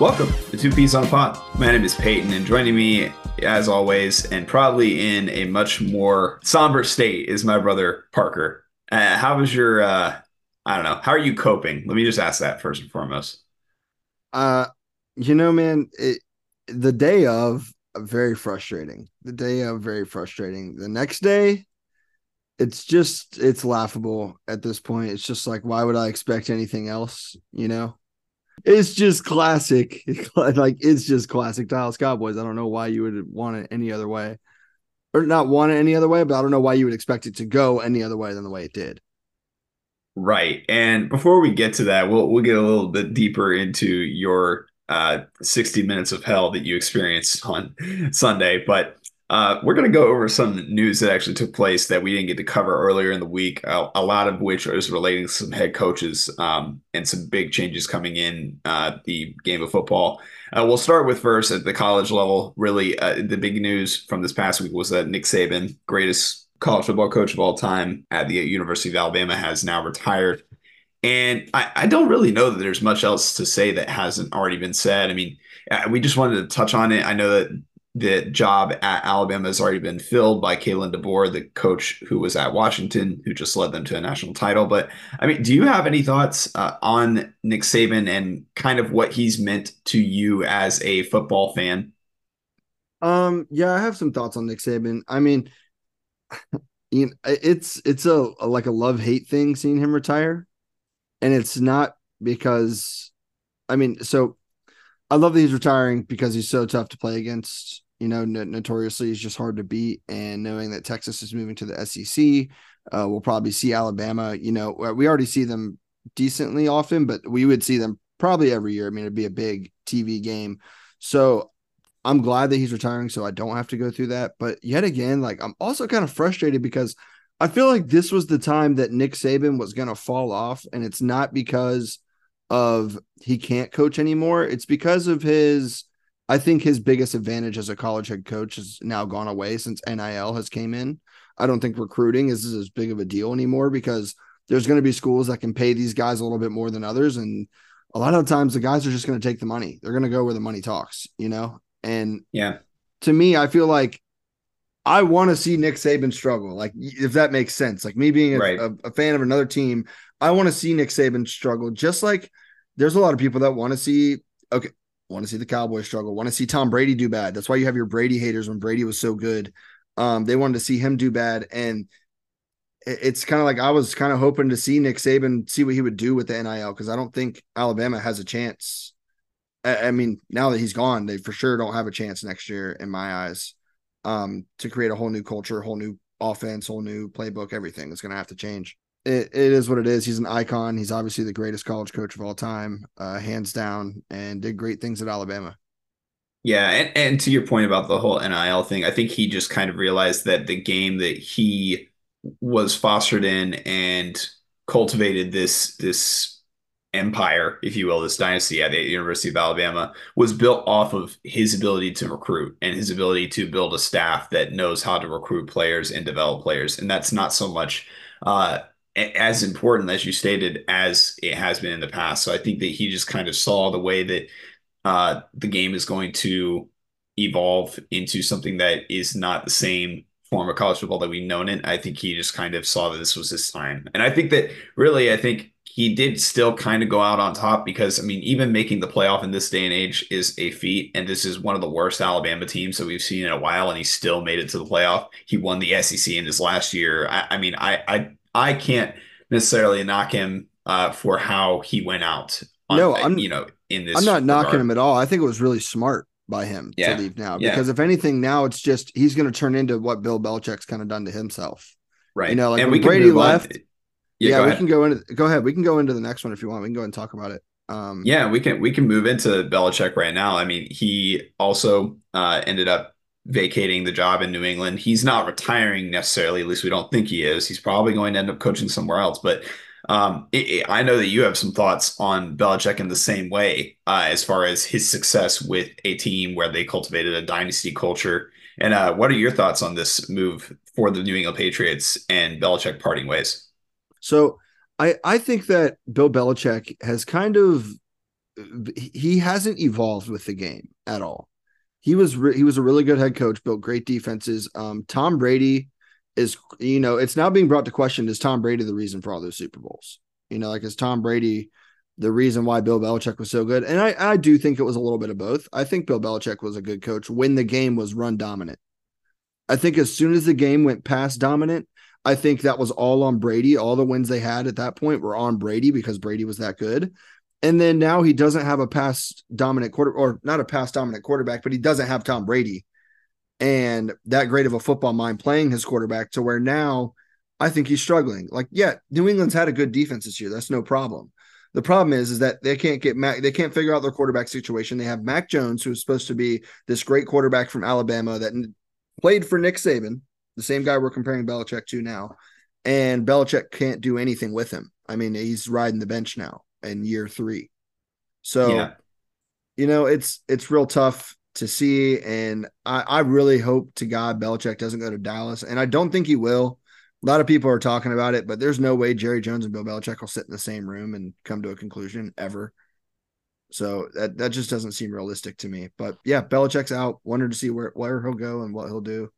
Welcome to Two Peas on Pod. My name is Peyton, and joining me, as always, and probably in a much more somber state, is my brother Parker. Uh, how was your? Uh, I don't know. How are you coping? Let me just ask that first and foremost. Uh, you know, man, it, the day of very frustrating. The day of very frustrating. The next day, it's just it's laughable at this point. It's just like, why would I expect anything else? You know it's just classic. like it's just classic Dallas Cowboys. I don't know why you would want it any other way, or not want it any other way. But I don't know why you would expect it to go any other way than the way it did. Right. And before we get to that, we'll we'll get a little bit deeper into your uh 60 minutes of hell that you experienced on Sunday. But uh, we're going to go over some news that actually took place that we didn't get to cover earlier in the week, a, a lot of which is relating to some head coaches um, and some big changes coming in uh, the game of football. Uh, we'll start with first at the college level. Really, uh, the big news from this past week was that Nick Saban, greatest college football coach of all time at the University of Alabama, has now retired. And I, I don't really know that there's much else to say that hasn't already been said. I mean, uh, we just wanted to touch on it. I know that the job at Alabama has already been filled by Kalen DeBoer, the coach who was at Washington, who just led them to a national title. But I mean, do you have any thoughts uh, on Nick Saban and kind of what he's meant to you as a football fan? Um, yeah, I have some thoughts on Nick Saban. I mean, you know, it's it's a, a like a love hate thing seeing him retire, and it's not because, I mean, so I love that he's retiring because he's so tough to play against you know, notoriously he's just hard to beat. And knowing that Texas is moving to the SEC, uh, we'll probably see Alabama. You know, we already see them decently often, but we would see them probably every year. I mean, it'd be a big TV game. So I'm glad that he's retiring so I don't have to go through that. But yet again, like I'm also kind of frustrated because I feel like this was the time that Nick Saban was going to fall off. And it's not because of he can't coach anymore, it's because of his I think his biggest advantage as a college head coach has now gone away since NIL has came in. I don't think recruiting is as big of a deal anymore because there's going to be schools that can pay these guys a little bit more than others. And a lot of the times the guys are just going to take the money. They're going to go where the money talks, you know? And yeah, to me, I feel like I want to see Nick Saban struggle. Like, if that makes sense, like me being a, right. a, a fan of another team, I want to see Nick Saban struggle. Just like there's a lot of people that want to see, okay, want to see the Cowboys struggle, want to see Tom Brady do bad. That's why you have your Brady haters when Brady was so good. Um, they wanted to see him do bad. And it's kind of like I was kind of hoping to see Nick Saban see what he would do with the NIL because I don't think Alabama has a chance. I, I, mean, now that he's gone, they for sure don't have a chance next year, in my eyes, um, to create a whole new culture, whole new offense, whole new playbook. Everything is going to have to change it, it is what it is. He's an icon. He's obviously the greatest college coach of all time, uh, hands down, and did great things at Alabama. Yeah, and, and to your point about the whole NIL thing, I think he just kind of realized that the game that he was fostered in and cultivated this this empire, if you will, this dynasty at the University of Alabama was built off of his ability to recruit and his ability to build a staff that knows how to recruit players and develop players. And that's not so much uh, as important as you stated as it has been in the past. So I think that he just kind of saw the way that uh, the game is going to evolve into something that is not the same form of college football that we've known it. I think he just kind of saw that this was his time. And I think that really, I think he did still kind of go out on top because, I mean, even making the playoff in this day and age is a feat. And this is one of the worst Alabama teams that we've seen in a while. And he still made it to the playoff. He won the SEC in his last year. I, I mean, I, I I can't necessarily knock him uh, for how he went out. On, no, I'm you know in this. I'm not regard. knocking him at all. I think it was really smart by him yeah. to leave now because yeah. if anything, now it's just he's going to turn into what Bill Belichick's kind of done to himself. Right. You know, like and when Brady left. Yeah, yeah we can go into go ahead. We can go into the next one if you want. We can go and talk about it. Um, yeah, we can we can move into Belichick right now. I mean, he also uh, ended up vacating the job in New England. He's not retiring necessarily, at least we don't think he is. He's probably going to end up coaching somewhere else. But Um, it, it, I know that you have some thoughts on Belichick in the same way, uh, as far as his success with a team where they cultivated a dynasty culture. And uh, what are your thoughts on this move for the New England Patriots and Belichick parting ways? So I I think that Bill Belichick has kind of he hasn't evolved with the game at all. He was re- he was a really good head coach, built great defenses. Um, Tom Brady is you know it's now being brought to question: Is Tom Brady the reason for all those Super Bowls? You know, like is Tom Brady the reason why Bill Belichick was so good? And I I do think it was a little bit of both. I think Bill Belichick was a good coach when the game was run dominant. I think as soon as the game went past dominant, I think that was all on Brady. All the wins they had at that point were on Brady because Brady was that good. And then now he doesn't have a pass dominant quarter or not a pass dominant quarterback, but he doesn't have Tom Brady and that great of a football mind playing his quarterback to where now I think he's struggling. Like, yeah, New England's had a good defense this year. That's no problem. The problem is, is that they can't get Mac. They can't figure out their quarterback situation. They have Mac Jones, who's supposed to be this great quarterback from Alabama that played for Nick Saban, the same guy we're comparing Belichick to now, and Belichick can't do anything with him. I mean, he's riding the bench now in year three. So, yeah. you know, it's it's real tough to see, and I, I really hope to God Belichick doesn't go to Dallas, and I don't think he will. A lot of people are talking about it, but there's no way Jerry Jones and Bill Belichick will sit in the same room and come to a conclusion ever. So that that just doesn't seem realistic to me. But yeah, Belichick's out. Wonder to see where where he'll go and what he'll do.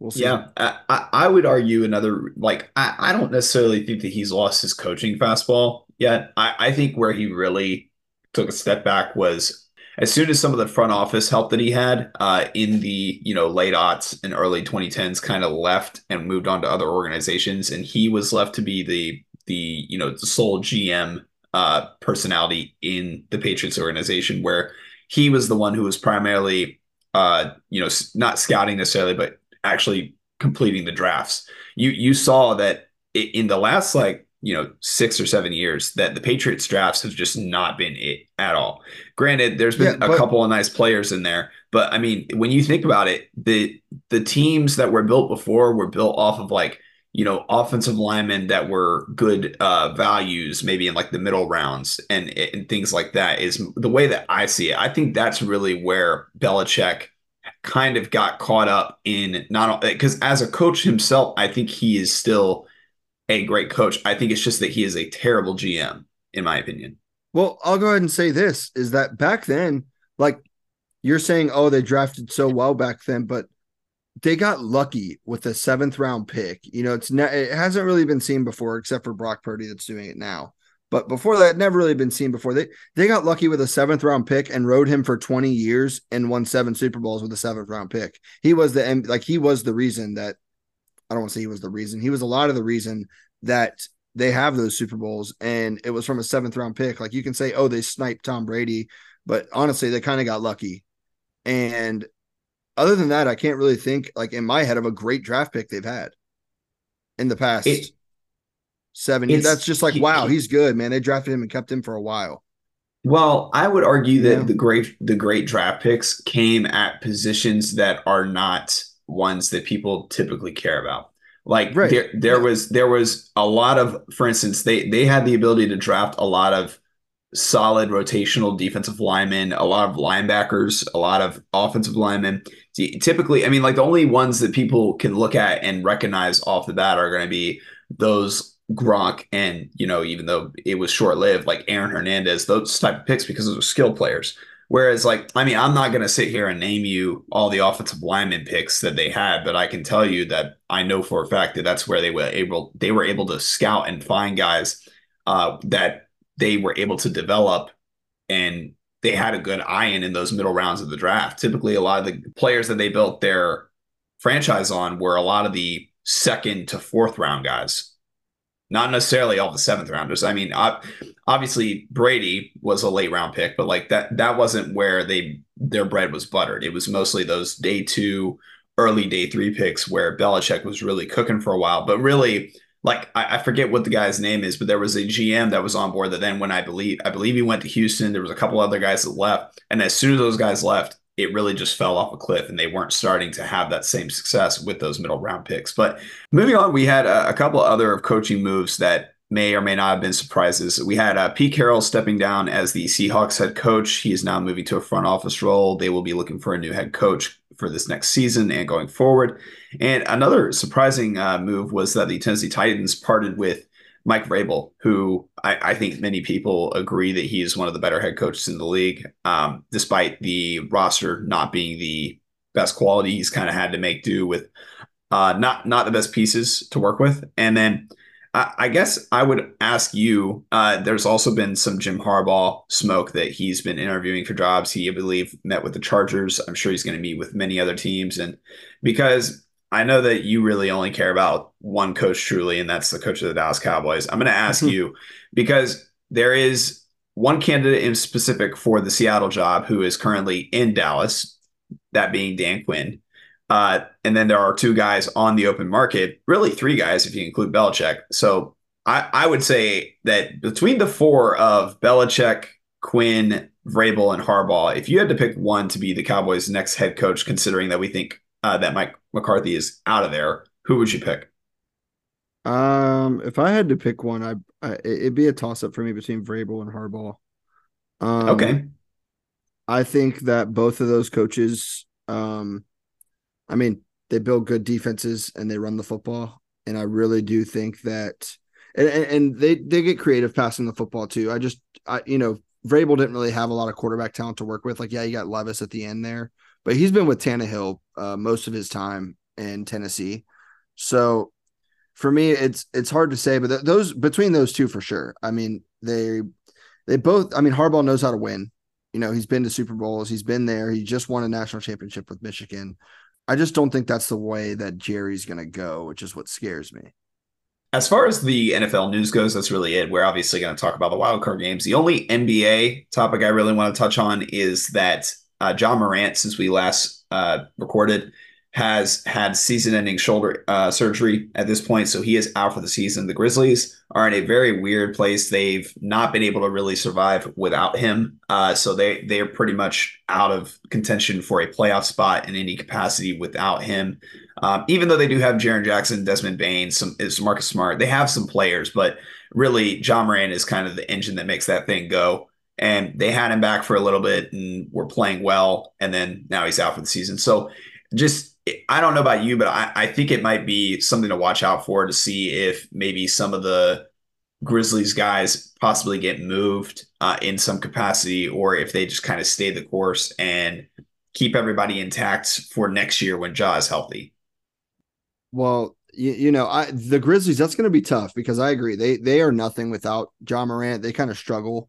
We'll see. Yeah, I, I would argue another like I, I don't necessarily think that he's lost his coaching fastball yet. I, I think where he really took a step back was as soon as some of the front office help that he had uh, in the you know late aughts and early 2010s kind of left and moved on to other organizations, and he was left to be the the you know the sole GM uh, personality in the Patriots organization, where he was the one who was primarily uh, you know not scouting necessarily, but actually completing the drafts. You you saw that in the last like you know six or seven years that the Patriots drafts have just not been it at all. Granted, there's been yeah, but, a couple of nice players in there, but I mean, when you think about it, the the teams that were built before were built off of like you know offensive linemen that were good uh, values, maybe in like the middle rounds and and things like that. Is the way that I see it. I think that's really where Belichick kind of got caught up in not because as a coach himself, I think he is still a great coach. I think it's just that he is a terrible GM, in my opinion. Well, I'll go ahead and say this is that back then, like you're saying, oh, they drafted so well back then, but they got lucky with a seventh round pick. You know, it's ne- it hasn't really been seen before, except for Brock Purdy that's doing it now. But before that, never really been seen before. They they got lucky with a seventh round pick and rode him for 20 years and won seven Super Bowls with a seventh round pick. He was the like he was the reason that I don't want to say he was the reason. He was a lot of the reason that they have those Super Bowls, and it was from a seventh round pick. Like you can say, oh, they sniped Tom Brady, but honestly, they kind of got lucky. And other than that, I can't really think like in my head of a great draft pick they've had in the past it, seven years. That's just like wow, he's good, man. They drafted him and kept him for a while. Well, I would argue that yeah. the great the great draft picks came at positions that are not ones that people typically care about. Like right. there there yeah. was there was a lot of for instance, they they had the ability to draft a lot of solid rotational defensive linemen, a lot of linebackers, a lot of offensive linemen. Typically, I mean, like the only ones that people can look at and recognize off the bat are going to be those Gronk and, you know, even though it was short lived, like Aaron Hernandez, those type of picks because those are skill players. Whereas, like, I mean, I'm not going to sit here and name you all the offensive lineman picks that they had, but I can tell you that I know for a fact that that's where they were able they were able to scout and find guys uh, that they were able to develop, and they had a good eye in in those middle rounds of the draft. Typically, a lot of the players that they built their franchise on were a lot of the second to fourth round guys not necessarily all the seventh rounders. I mean, obviously Brady was a late round pick, but like that that wasn't where they their bread was buttered. It was mostly those day two, early day three picks where Belichick was really cooking for a while. But really, like I, I forget what the guy's name is, but there was a GM that was on board that then when I believe I believe he went to Houston, there was a couple other guys that left, and as soon as those guys left, it really just fell off a cliff and they weren't starting to have that same success with those middle round picks. But moving on, we had a, a couple other coaching moves that may or may not have been surprises. We had uh, Pete Carroll stepping down as the Seahawks head coach. He is now moving to a front office role. They will be looking for a new head coach for this next season and going forward. And another surprising uh, move was that the Tennessee Titans parted with Mike Vrabel, who I, I, think many people agree that he is one of the better head coaches in the league, um, despite the roster not being the best quality. He's kind of had to make do with uh, not not the best pieces to work with. And then I, I guess I would ask you. Uh, there's also been some Jim Harbaugh smoke that he's been interviewing for jobs. He, I believe, met with the Chargers. I'm sure he's going to meet with many other teams, and because I know that you really only care about one coach truly, and that's the coach of the Dallas Cowboys. I'm going to ask you because there is one candidate in specific for the Seattle job who is currently in Dallas, that being Dan Quinn. Uh, and then there are two guys on the open market, really three guys if you include Belichick. So I, I would say that between the four of Belichick, Quinn, Vrabel, and Harbaugh, if you had to pick one to be the Cowboys' next head coach, considering that we think uh, that Mike McCarthy is out of there, who would you pick? Um, if I had to pick one, I, I it'd be a toss up for me between Vrabel and Harbaugh. Um, okay. I think that both of those coaches, um, I mean, they build good defenses and they run the football, and I really do think that, and, and they they get creative passing the football too. I just, I you know, Vrabel didn't really have a lot of quarterback talent to work with. Like, yeah, you got Levis at the end there, but he's been with Tannehill uh, most of his time in Tennessee. So for me, it's it's hard to say, but th- those between those two for sure. I mean, they they both. I mean, Harbaugh knows how to win. You know, he's been to Super Bowls. He's been there. He just won a national championship with Michigan. I just don't think that's the way that Jerry's going to go, which is what scares me. As far as the NFL news goes, that's really it. We're obviously going to talk about the wildcard games. The only NBA topic I really want to touch on is that uh, Ja Morant, since we last uh, recorded, has had season-ending shoulder uh, surgery at this point, so he is out for the season. The Grizzlies are in a very weird place. They've not been able to really survive without him, uh, so they they are pretty much out of contention for a playoff spot in any capacity without him. Um, even though they do have Jaren Jackson, Desmond Bane, some is Marcus Smart, they have some players, but really Ja Morant is kind of the engine that makes that thing go and they had him back for a little bit and were playing well and then now he's out for the season. So just i don't know about you but I, I, think it might be something to watch out for to see if maybe some of the grizzlies guys possibly get moved uh, in some capacity or if they just kind of stay the course and keep everybody intact for next year when Ja is healthy. Well you, you know I, the grizzlies that's going to be tough because i agree. They they are nothing without Ja Morant. They kind of struggle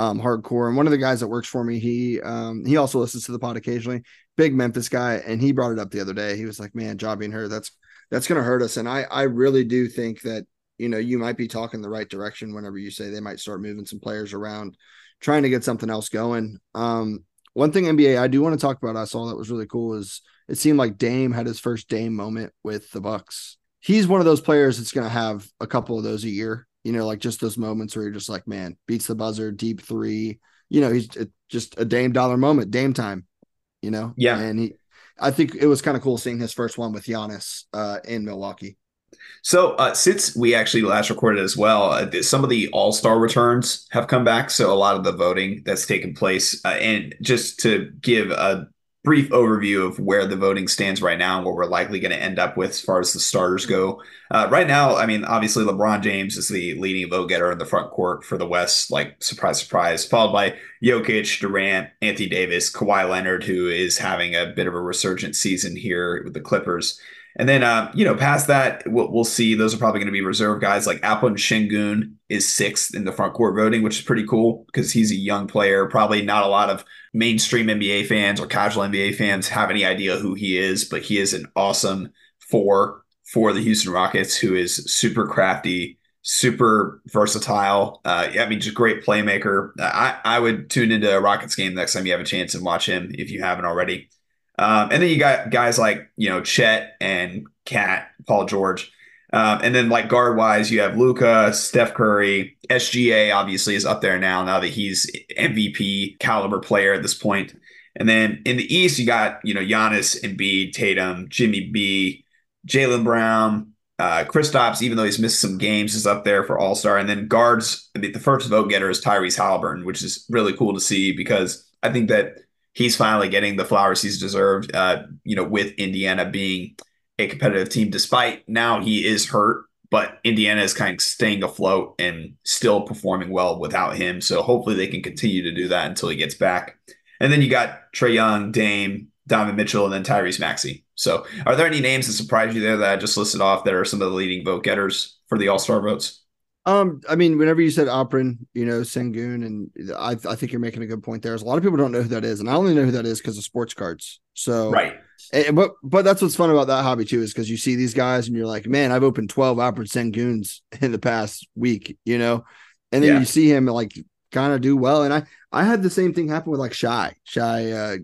um, hardcore. And one of the guys that works for me, he um, he also listens to the pod occasionally. Big Memphis guy, and he brought it up the other day. He was like, "Man, Ja being hurt, that's that's going to hurt us." And I I really do think that you know you might be talking the right direction whenever you say they might start moving some players around, trying to get something else going. Um, one thing NBA I do want to talk about I saw that was really cool is it seemed like Dame had his first Dame moment with the Bucks. He's one of those players that's going to have a couple of those a year you know, like just those moments where you're just like, man, beats the buzzer, deep three. You know, he's just a Dame Dollar moment, Dame time. You know, yeah. And he, I think it was kind of cool seeing his first one with Giannis uh, in Milwaukee. So uh, since we actually last recorded as well, uh, some of the All Star returns have come back. So a lot of the voting that's taken place, uh, and just to give a brief overview of where the voting stands right now and what we're likely going to end up with as far as the starters go. Uh, right now, I mean, obviously LeBron James is the leading vote getter in the front court for the West, like surprise, surprise, followed by Jokic, Durant, Anthony Davis, Kawhi Leonard, who is having a bit of a resurgent season here with the Clippers. And then, uh, you know, past that, we'll, we'll see. Those are probably going to be reserve guys. Like Alperen Sengun is sixth in the front court voting, which is pretty cool because he's a young player. Probably not a lot of mainstream NBA fans or casual NBA fans have any idea who he is, but he is an awesome four for the Houston Rockets who is super crafty, super versatile. Uh, I mean, just great playmaker. I, I would tune into a Rockets game next time you have a chance and watch him if you haven't already. Um, and then you got guys like you know Chet and KAT, Paul George, um, and then like guard wise, you have Luka, Steph Curry, SGA obviously is up there now. Now that he's MVP caliber player at this point. And then in the East, you got you know Giannis, Embiid, Tatum, Jimmy B, Jaylen Brown, uh, Kristaps, even though he's missed some games, is up there for All Star. And then guards, I mean, the first vote getter is Tyrese Halliburton, which is really cool to see because I think that he's finally getting the flowers he's deserved. Uh, you know, with Indiana being a competitive team, despite now he is hurt, but Indiana is kind of staying afloat and still performing well without him. So hopefully they can continue to do that until he gets back. And then you got Trae Young, Dame, Donovan Mitchell, and then Tyrese Maxey. So, are there any names that surprise you there that I just listed off that are some of the leading vote getters for the All Star votes? Um, I mean, whenever you said Alperen, you know, Sengun, and I, I think you're making a good point there. There's a lot of people don't know who that is, and I only know who that is because of sports cards. So, right. And, but but that's what's fun about that hobby too, is because you see these guys and you're like, man, I've opened 12 Alperen Senguns in the past week, you know, and then yeah. you see him like kind of do well. And I I had the same thing happen with like Shai Shai uh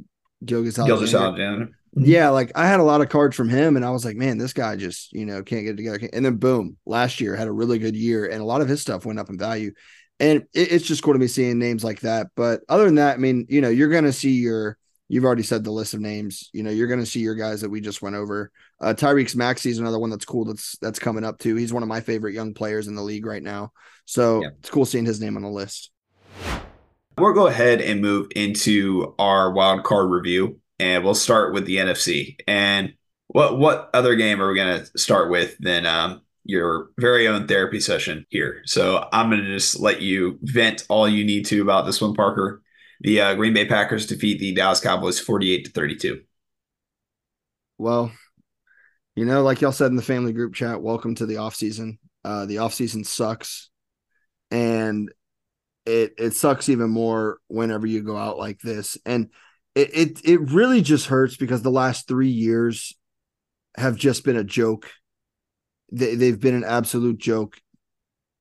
Gilgeous-Alexander. Mm-hmm. Yeah, like I had a lot of cards from him, and I was like, man, this guy just you know can't get it together. And then boom, last year had a really good year, and a lot of his stuff went up in value. And it, it's just cool to be seeing names like that. But other than that, I mean, you know, you're gonna see your. You've already said the list of names. You know, you're going to see your guys that we just went over. Uh, Maxey is another one that's cool. That's that's coming up too. He's one of my favorite young players in the league right now. So yeah. it's cool seeing his name on the list. We'll go ahead and move into our wild card review and we'll start with the NFC. And what what other game are we going to start with than um, your very own therapy session here? So I'm going to just let you vent all you need to about this one, Parker. The uh, Green Bay Packers defeat the Dallas Cowboys 48 to 32. Well, you know, like y'all said in the family group chat, welcome to the offseason. Uh, the offseason sucks. And it it sucks even more whenever you go out like this. And it, it it really just hurts because the last three years have just been a joke. They they've been an absolute joke.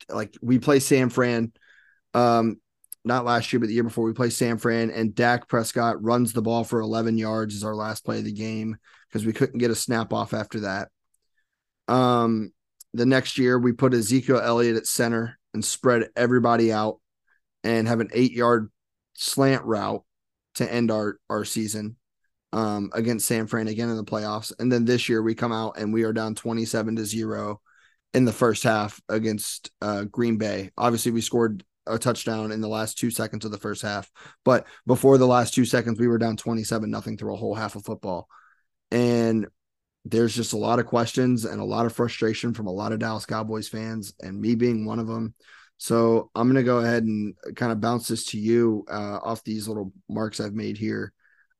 Like we play San Fran, um, not last year, but the year before we play San Fran, and Dak Prescott runs the ball for 11 yards as our last play of the game because we couldn't get a snap off after that. Um, the next year we put Ezekiel Elliott at center and spread everybody out and have an eight yard slant route to end our our season um, against San Fran again in the playoffs. And then this year we come out and we are down 27 to 0 in the first half against uh, Green Bay. Obviously we scored a touchdown in the last 2 seconds of the first half, but before the last 2 seconds we were down 27 nothing through a whole half of football. And there's just a lot of questions and a lot of frustration from a lot of Dallas Cowboys fans and me being one of them. So I'm going to go ahead and kind of bounce this to you uh, off these little marks I've made here.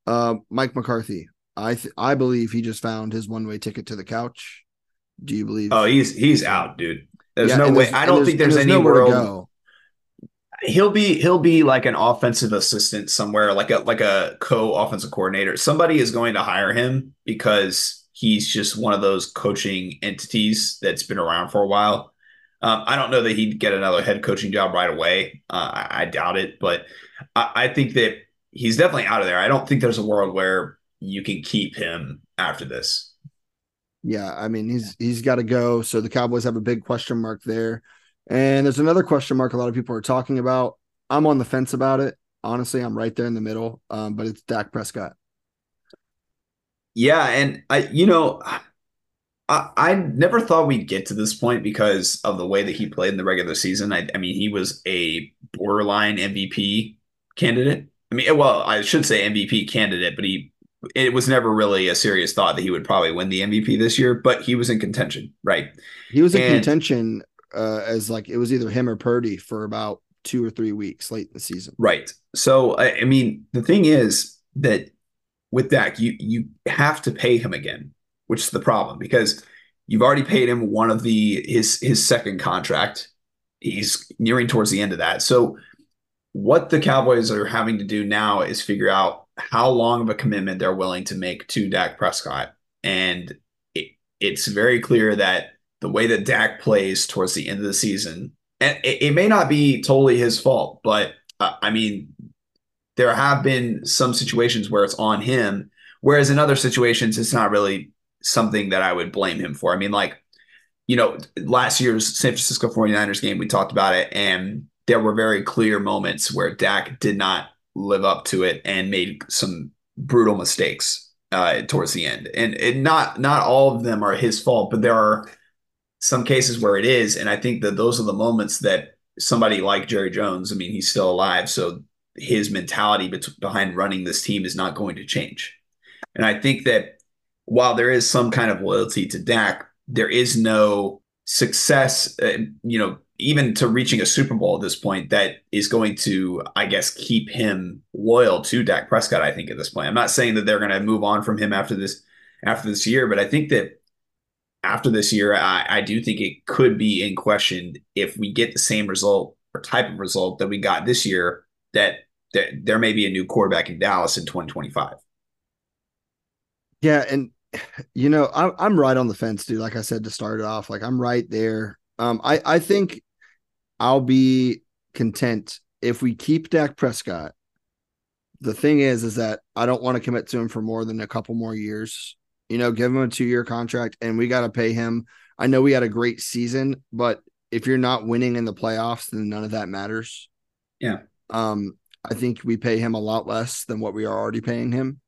Uh, Mike McCarthy, I th- I believe he just found his one way ticket to the couch. Do you believe? Oh, he's he's out, dude. There's yeah, no way. I don't think there's, there's any world. He'll be he'll be like an offensive assistant somewhere, like a like a co offensive coordinator. Somebody is going to hire him because he's just one of those coaching entities that's been around for a while. Um, I don't know that he'd get another head coaching job right away. Uh, I, I, doubt it, but I, I, think that he's definitely out of there. I don't think there's a world where you can keep him after this. Yeah, I mean he's he's got to go. So the Cowboys have a big question mark there, and there's another question mark a lot of people are talking about. I'm on the fence about it. Honestly, I'm right there in the middle. Um, but it's Dak Prescott. Yeah, and I, you know, I, I never thought we'd get to this point because of the way that he played in the regular season. I, I mean, he was a borderline MVP candidate. I mean, well, I should say MVP candidate, but he it was never really a serious thought that he would probably win the MVP this year, but he was in contention, right? He was in and, contention uh, as like it was either him or Purdy for about two or three weeks late in the season. Right. So I, I mean, the thing is that with Dak, you you have to pay him again which is the problem because you've already paid him one of the his his second contract. He's nearing towards the end of that. So what the Cowboys are having to do now is figure out how long of a commitment they're willing to make to Dak Prescott. And it, it's very clear that the way that Dak plays towards the end of the season, and it, it may not be totally his fault, but uh, I mean, there have been some situations where it's on him, whereas in other situations, it's not really something that I would blame him for. I mean, like, you know, last year's San Francisco 49ers game, we talked about it, and there were very clear moments where Dak did not live up to it and made some brutal mistakes uh, towards the end. And, not not all of them are his fault, but there are some cases where it is. And I think that those are the moments that somebody like Jerry Jones, I mean, he's still alive. So his mentality behind running this team is not going to change. And I think that while there is some kind of loyalty to Dak, there is no success, uh, you know, even to reaching a Super Bowl at this point that is going to, I guess, keep him loyal to Dak Prescott. I think at this point, I'm not saying that they're going to move on from him after this after this year, but I think that after this year, I, I do think it could be in question if we get the same result or type of result that we got this year. That that there may be a new quarterback in Dallas in 2025. Yeah, and you know, I, am right on the fence, dude. Like I said to start it off, like I'm right there. Um, I I think I'll be content if we keep Dak Prescott. The thing is, is that I don't want to commit to him for more than a couple more years. You know, give him a two year contract, and we got to pay him. I know we had a great season, but if you're not winning in the playoffs, then none of that matters. Yeah. Um, I think we pay him a lot less than what we are already paying him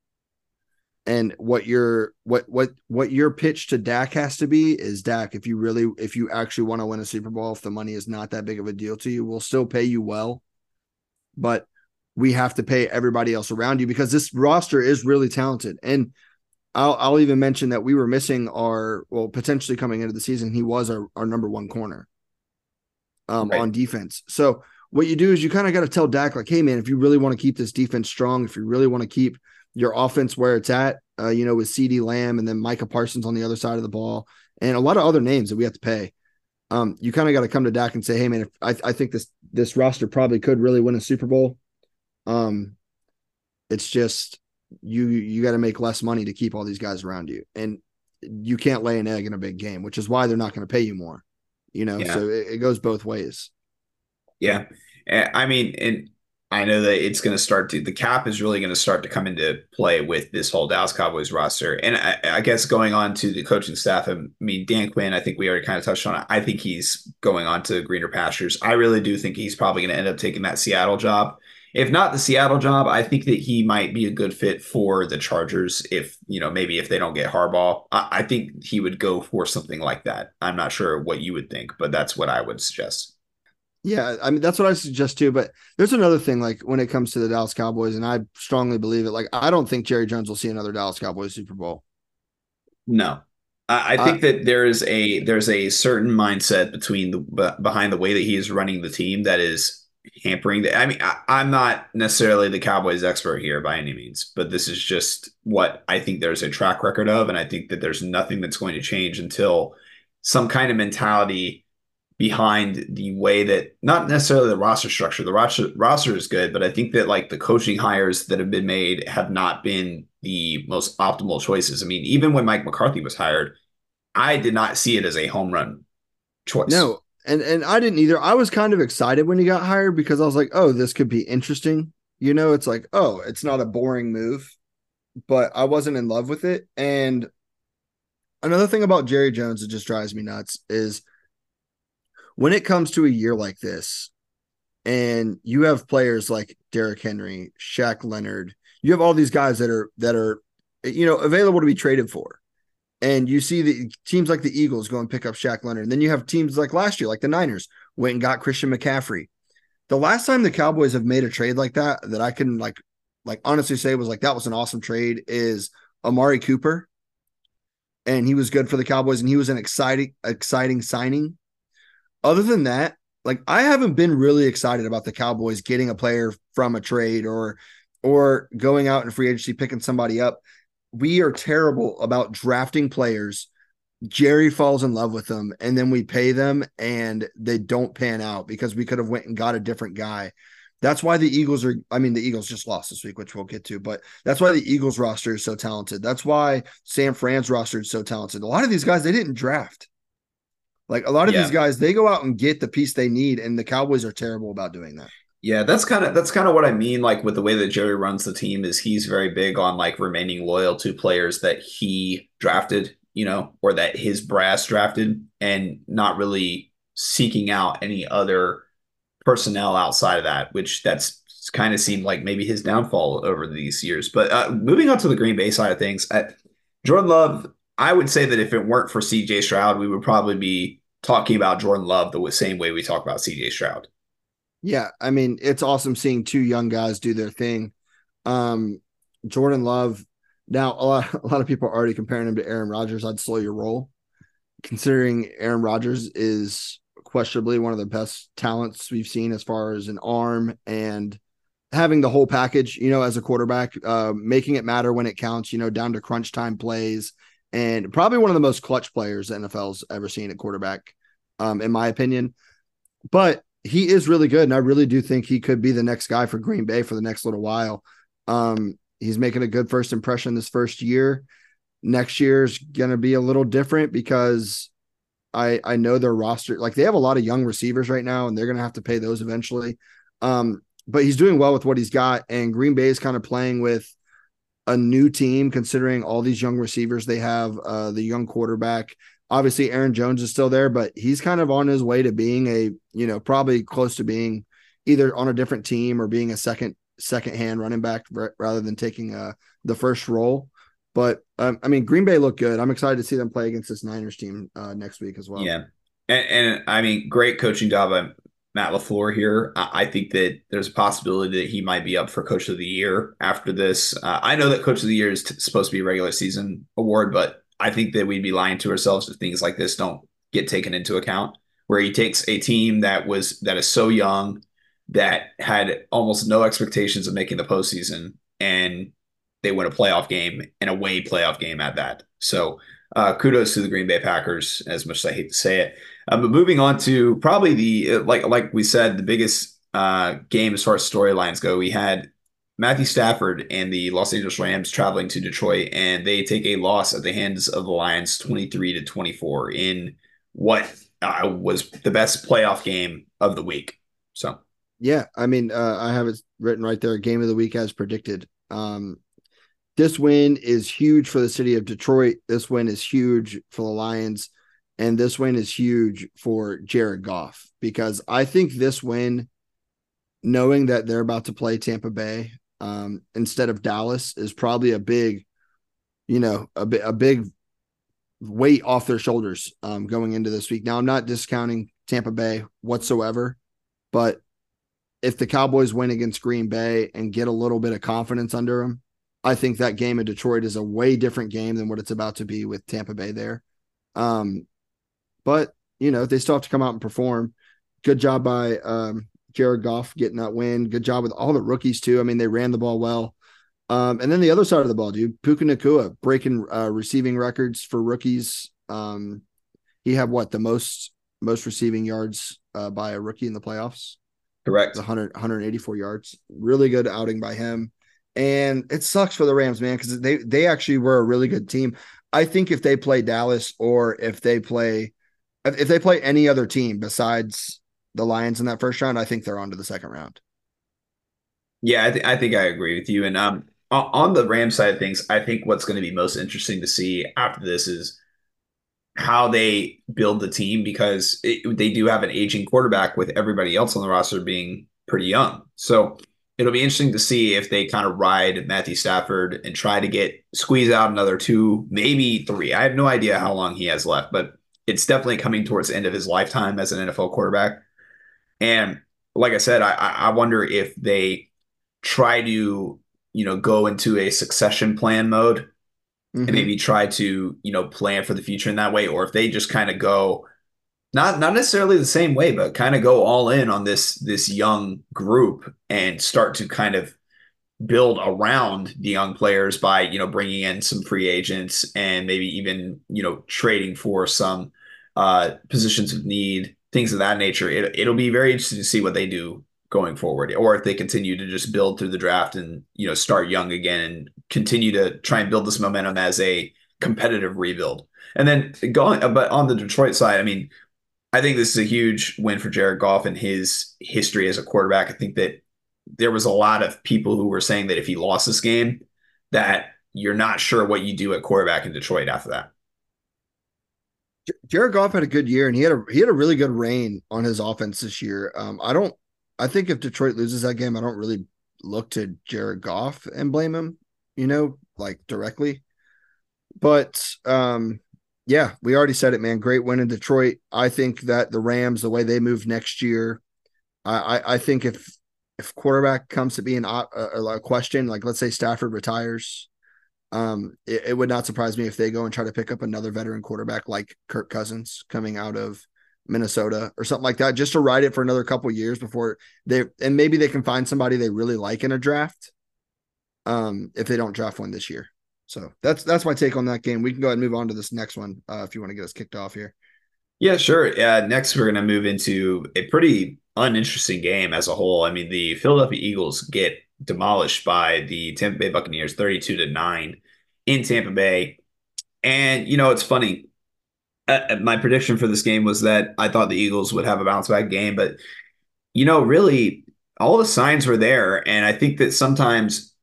and what your what what what your pitch to Dak has to be is Dak if you really if you actually want to win a Super Bowl if the money is not that big of a deal to you we'll still pay you well. But we have to pay everybody else around you because this roster is really talented. And I'll I'll even mention that we were missing our well potentially coming into the season he was our, our number one corner um right. on defense. So what you do is you kind of got to tell Dak like hey man if you really want to keep this defense strong if you really want to keep your offense where it's at, uh, you know, with CeeDee Lamb and then Micah Parsons on the other side of the ball and a lot of other names that we have to pay. Um, you kind of got to come to Dak and say, hey man, if, I, I think this this roster probably could really win a Super Bowl. Um, it's just you you got to make less money to keep all these guys around you, and you can't lay an egg in a big game, which is why they're not going to pay you more. You know, yeah. so it, it goes both ways. Yeah, I mean, and I know that it's going to start to the cap is really going to start to come into play with this whole Dallas Cowboys roster. And I, I, guess going on to the coaching staff, I mean, Dan Quinn, I think we already kind of touched on it. I think he's going on to greener pastures. I really do think he's probably going to end up taking that Seattle job. If not the Seattle job, I think that he might be a good fit for the Chargers. If, you know, maybe if they don't get Harbaugh, I, I think he would go for something like that. I'm not sure what you would think, but that's what I would suggest. Yeah, I mean that's what I suggest too. But there's another thing, like when it comes to the Dallas Cowboys, and I strongly believe it. Like I don't think Jerry Jones will see another Dallas Cowboys Super Bowl. No, I, I think uh, that there is a there's a certain mindset between the behind the way that he is running the team that is hampering the. I mean, I, I'm not necessarily the Cowboys expert here by any means, but this is just what I think there's a track record of, and I think that there's nothing that's going to change until some kind of mentality behind the way that not necessarily the roster structure. The roster roster is good, but I think that like the coaching hires that have been made have not been the most optimal choices. I mean, even when Mike McCarthy was hired, I did not see it as a home run choice. No, and and I didn't either. I was kind of excited when he got hired because I was like, oh, this could be interesting. You know, it's like, oh, it's not a boring move, but I wasn't in love with it. And another thing about Jerry Jones that just drives me nuts is when it comes to a year like this, and you have players like Derrick Henry, Shaq Leonard, you have all these guys that are that are you know available to be traded for. And you see the teams like the Eagles go and pick up Shaq Leonard. And then you have teams like last year, like the Niners, went and got Christian McCaffrey. The last time the Cowboys have made a trade like that, that I can like like honestly say was like that was an awesome trade is Amari Cooper. And he was good for the Cowboys, and he was an exciting, exciting signing other than that, like I haven't been really excited about the Cowboys getting a player from a trade or or going out in free agency picking somebody up. We are terrible about drafting players. Jerry falls in love with them and then we pay them and they don't pan out because we could have went and got a different guy. That's why the Eagles are I mean the Eagles just lost this week which we'll get to, but that's why the Eagles roster is so talented. That's why San Fran's roster is so talented. A lot of these guys they didn't draft. Like a lot of yeah. these guys, they go out and get the piece they need, and the Cowboys are terrible about doing that. Yeah, that's kind of that's kind of what I mean. Like with the way that Jerry runs the team, is he's very big on like remaining loyal to players that he drafted, you know, or that his brass drafted, and not really seeking out any other personnel outside of that. Which that's kind of seemed like maybe his downfall over these years. But uh, moving on to the Green Bay side of things, Jordan Love I would say that if it weren't for CJ Stroud, we would probably be talking about Jordan Love the same way we talk about CJ Stroud. Yeah, I mean, it's awesome seeing two young guys do their thing. Um, Jordan Love. Now, a lot, a lot of people are already comparing him to Aaron Rodgers. I'd slow your roll, considering Aaron Rodgers is questionably one of the best talents we've seen as far as an arm and having the whole package. You know, as a quarterback, uh, making it matter when it counts. You know, down to crunch time plays, and probably one of the most clutch players the NFL's ever seen at quarterback, um, in my opinion. But he is really good, and I really do think he could be the next guy for Green Bay for the next little while. Um, he's making a good first impression this first year. Next year is going to be a little different because I I know their roster like they have a lot of young receivers right now, and they're going to have to pay those eventually. Um, but he's doing well with what he's got, and Green Bay is kind of playing with a new team considering all these young receivers they have, uh, the young quarterback. Obviously, Aaron Jones is still there, but he's kind of on his way to being a, you know, probably close to being either on a different team or being a second second hand running back rather than taking uh, the first role. But um, I mean, Green Bay looked good. I'm excited to see them play against this Niners team uh, next week as well. Yeah, and, and, I mean, great coaching job Matt LaFleur here. I, think that there's a possibility that he might be up for Coach of the Year after this. Uh, I know that Coach of the Year is t- supposed to be a regular season award, but I think that we'd be lying to ourselves if things like this don't get taken into account. Where he takes a team that was that is so young that had almost no expectations of making the postseason, and they win a playoff game and a away playoff game at that. So uh, kudos to the Green Bay Packers, as much as I hate to say it. Uh, but moving on to probably the uh, like like we said, the biggest uh, game as far as storylines go, we had Matthew Stafford and the Los Angeles Rams traveling to Detroit, and they take a loss at the hands of the Lions, twenty three to twenty four, in what uh, was the best playoff game of the week. So yeah, I mean, uh, I have it written right there. Game of the week as predicted. Um, this win is huge for the city of Detroit. This win is huge for the Lions, and this win is huge for Jared Goff because I think this win, knowing that they're about to play Tampa Bay um, instead of Dallas, is probably a big, you know, a, a big weight off their shoulders um, going into this week. Now, I'm not discounting Tampa Bay whatsoever, but if the Cowboys win against Green Bay and get a little bit of confidence under them, I think that game in Detroit is a way different game than what it's about to be with Tampa Bay there. Um, but you know they still have to come out and perform. Good job by um, Jared Goff getting that win. Good job with all the rookies too. I mean they ran the ball well. Um, and then the other side of the ball, dude, Puka Nacua breaking uh, receiving records for rookies. Um, he had what the most most receiving yards uh, by a rookie in the playoffs. Correct. 100, 184 yards. Really good outing by him. And it sucks for the Rams, man, because they they actually were a really good team. I think if they play Dallas or if they play if they play any other team besides the Lions in that first round, I think they're on to the second round. Yeah, I, th- I think I agree with you. And um, on the Ram side of things, I think what's going to be most interesting to see after this is how they build the team because it, they do have an aging quarterback with everybody else on the roster being pretty young. So it'll be interesting to see if they kind of ride Matthew Stafford and try to get squeeze out another two, maybe three. I have no idea how long he has left, but it's definitely coming towards the end of his lifetime as an NFL quarterback. And like I said, I, I wonder if they try to, you know, go into a succession plan mode mm-hmm. and maybe try to you know plan for the future in that way, or if they just kind of go not not necessarily the same way, but kind of go all in on this this young group and start to kind of build around the young players by you know bringing in some free agents and maybe even you know trading for some uh, positions of need, things of that nature. It, it'll be very interesting to see what they do going forward, or if they continue to just build through the draft and you know start young again and continue to try and build this momentum as a competitive rebuild. And then going, but on the Detroit side, I mean, I think this is a huge win for Jared Goff and his history as a quarterback. I think that there was a lot of people who were saying that if he lost this game, that you're not sure what you do at quarterback in Detroit after that. Jared Goff had a good year, and he had a he had a really good reign on his offense this year. Um, I don't I think if Detroit loses that game, I don't really look to Jared Goff and blame him, you know, like directly. But um, Yeah, we already said it, man. Great win in Detroit. I think that the Rams, the way they move next year, I I, I think if if quarterback comes to be an, a, a question, like let's say Stafford retires, um, it, it, would not surprise me if they go and try to pick up another veteran quarterback like Kirk Cousins coming out of Minnesota or something like that, just to ride it for another couple years before they and maybe they can find somebody they really like in a draft. Um, if they don't draft one this year. So that's that's my take on that game. We can go ahead and move on to this next one uh, if you want to get us kicked off here. Yeah, sure. Uh, next, we're going to move into a pretty uninteresting game as a whole. I mean, the Philadelphia Eagles get demolished by the Tampa Bay Buccaneers 32 to 9 in Tampa Bay. And, you know, it's funny. Uh, uh, my prediction for this game was that I thought the Eagles would have a bounce back game, but, you know, really, all the signs were there. And I think that sometimes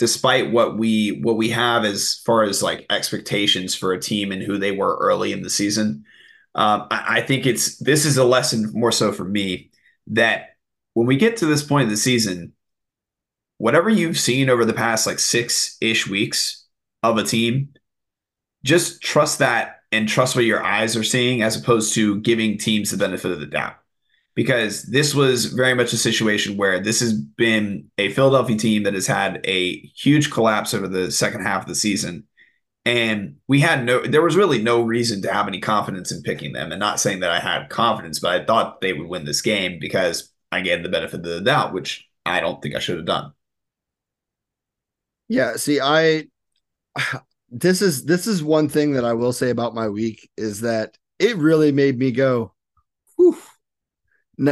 despite what we what we have as far as like expectations for a team and who they were early in the season, um, I, I, think it's this is a lesson more so for me that when we get to this point of the season, whatever you've seen over the past like six ish weeks of a team, just trust that and trust what your eyes are seeing as opposed to giving teams the benefit of the doubt because this was very much a situation where this has been a Philadelphia team that has had a huge collapse over the second half of the season. And we had no, there was really no reason to have any confidence in picking them. And not saying that I had confidence, but I thought they would win this game because I gave the benefit of the doubt, which I don't think I should have done. Yeah. See, I, this is, this is one thing that I will say about my week is that it really made me go, whew,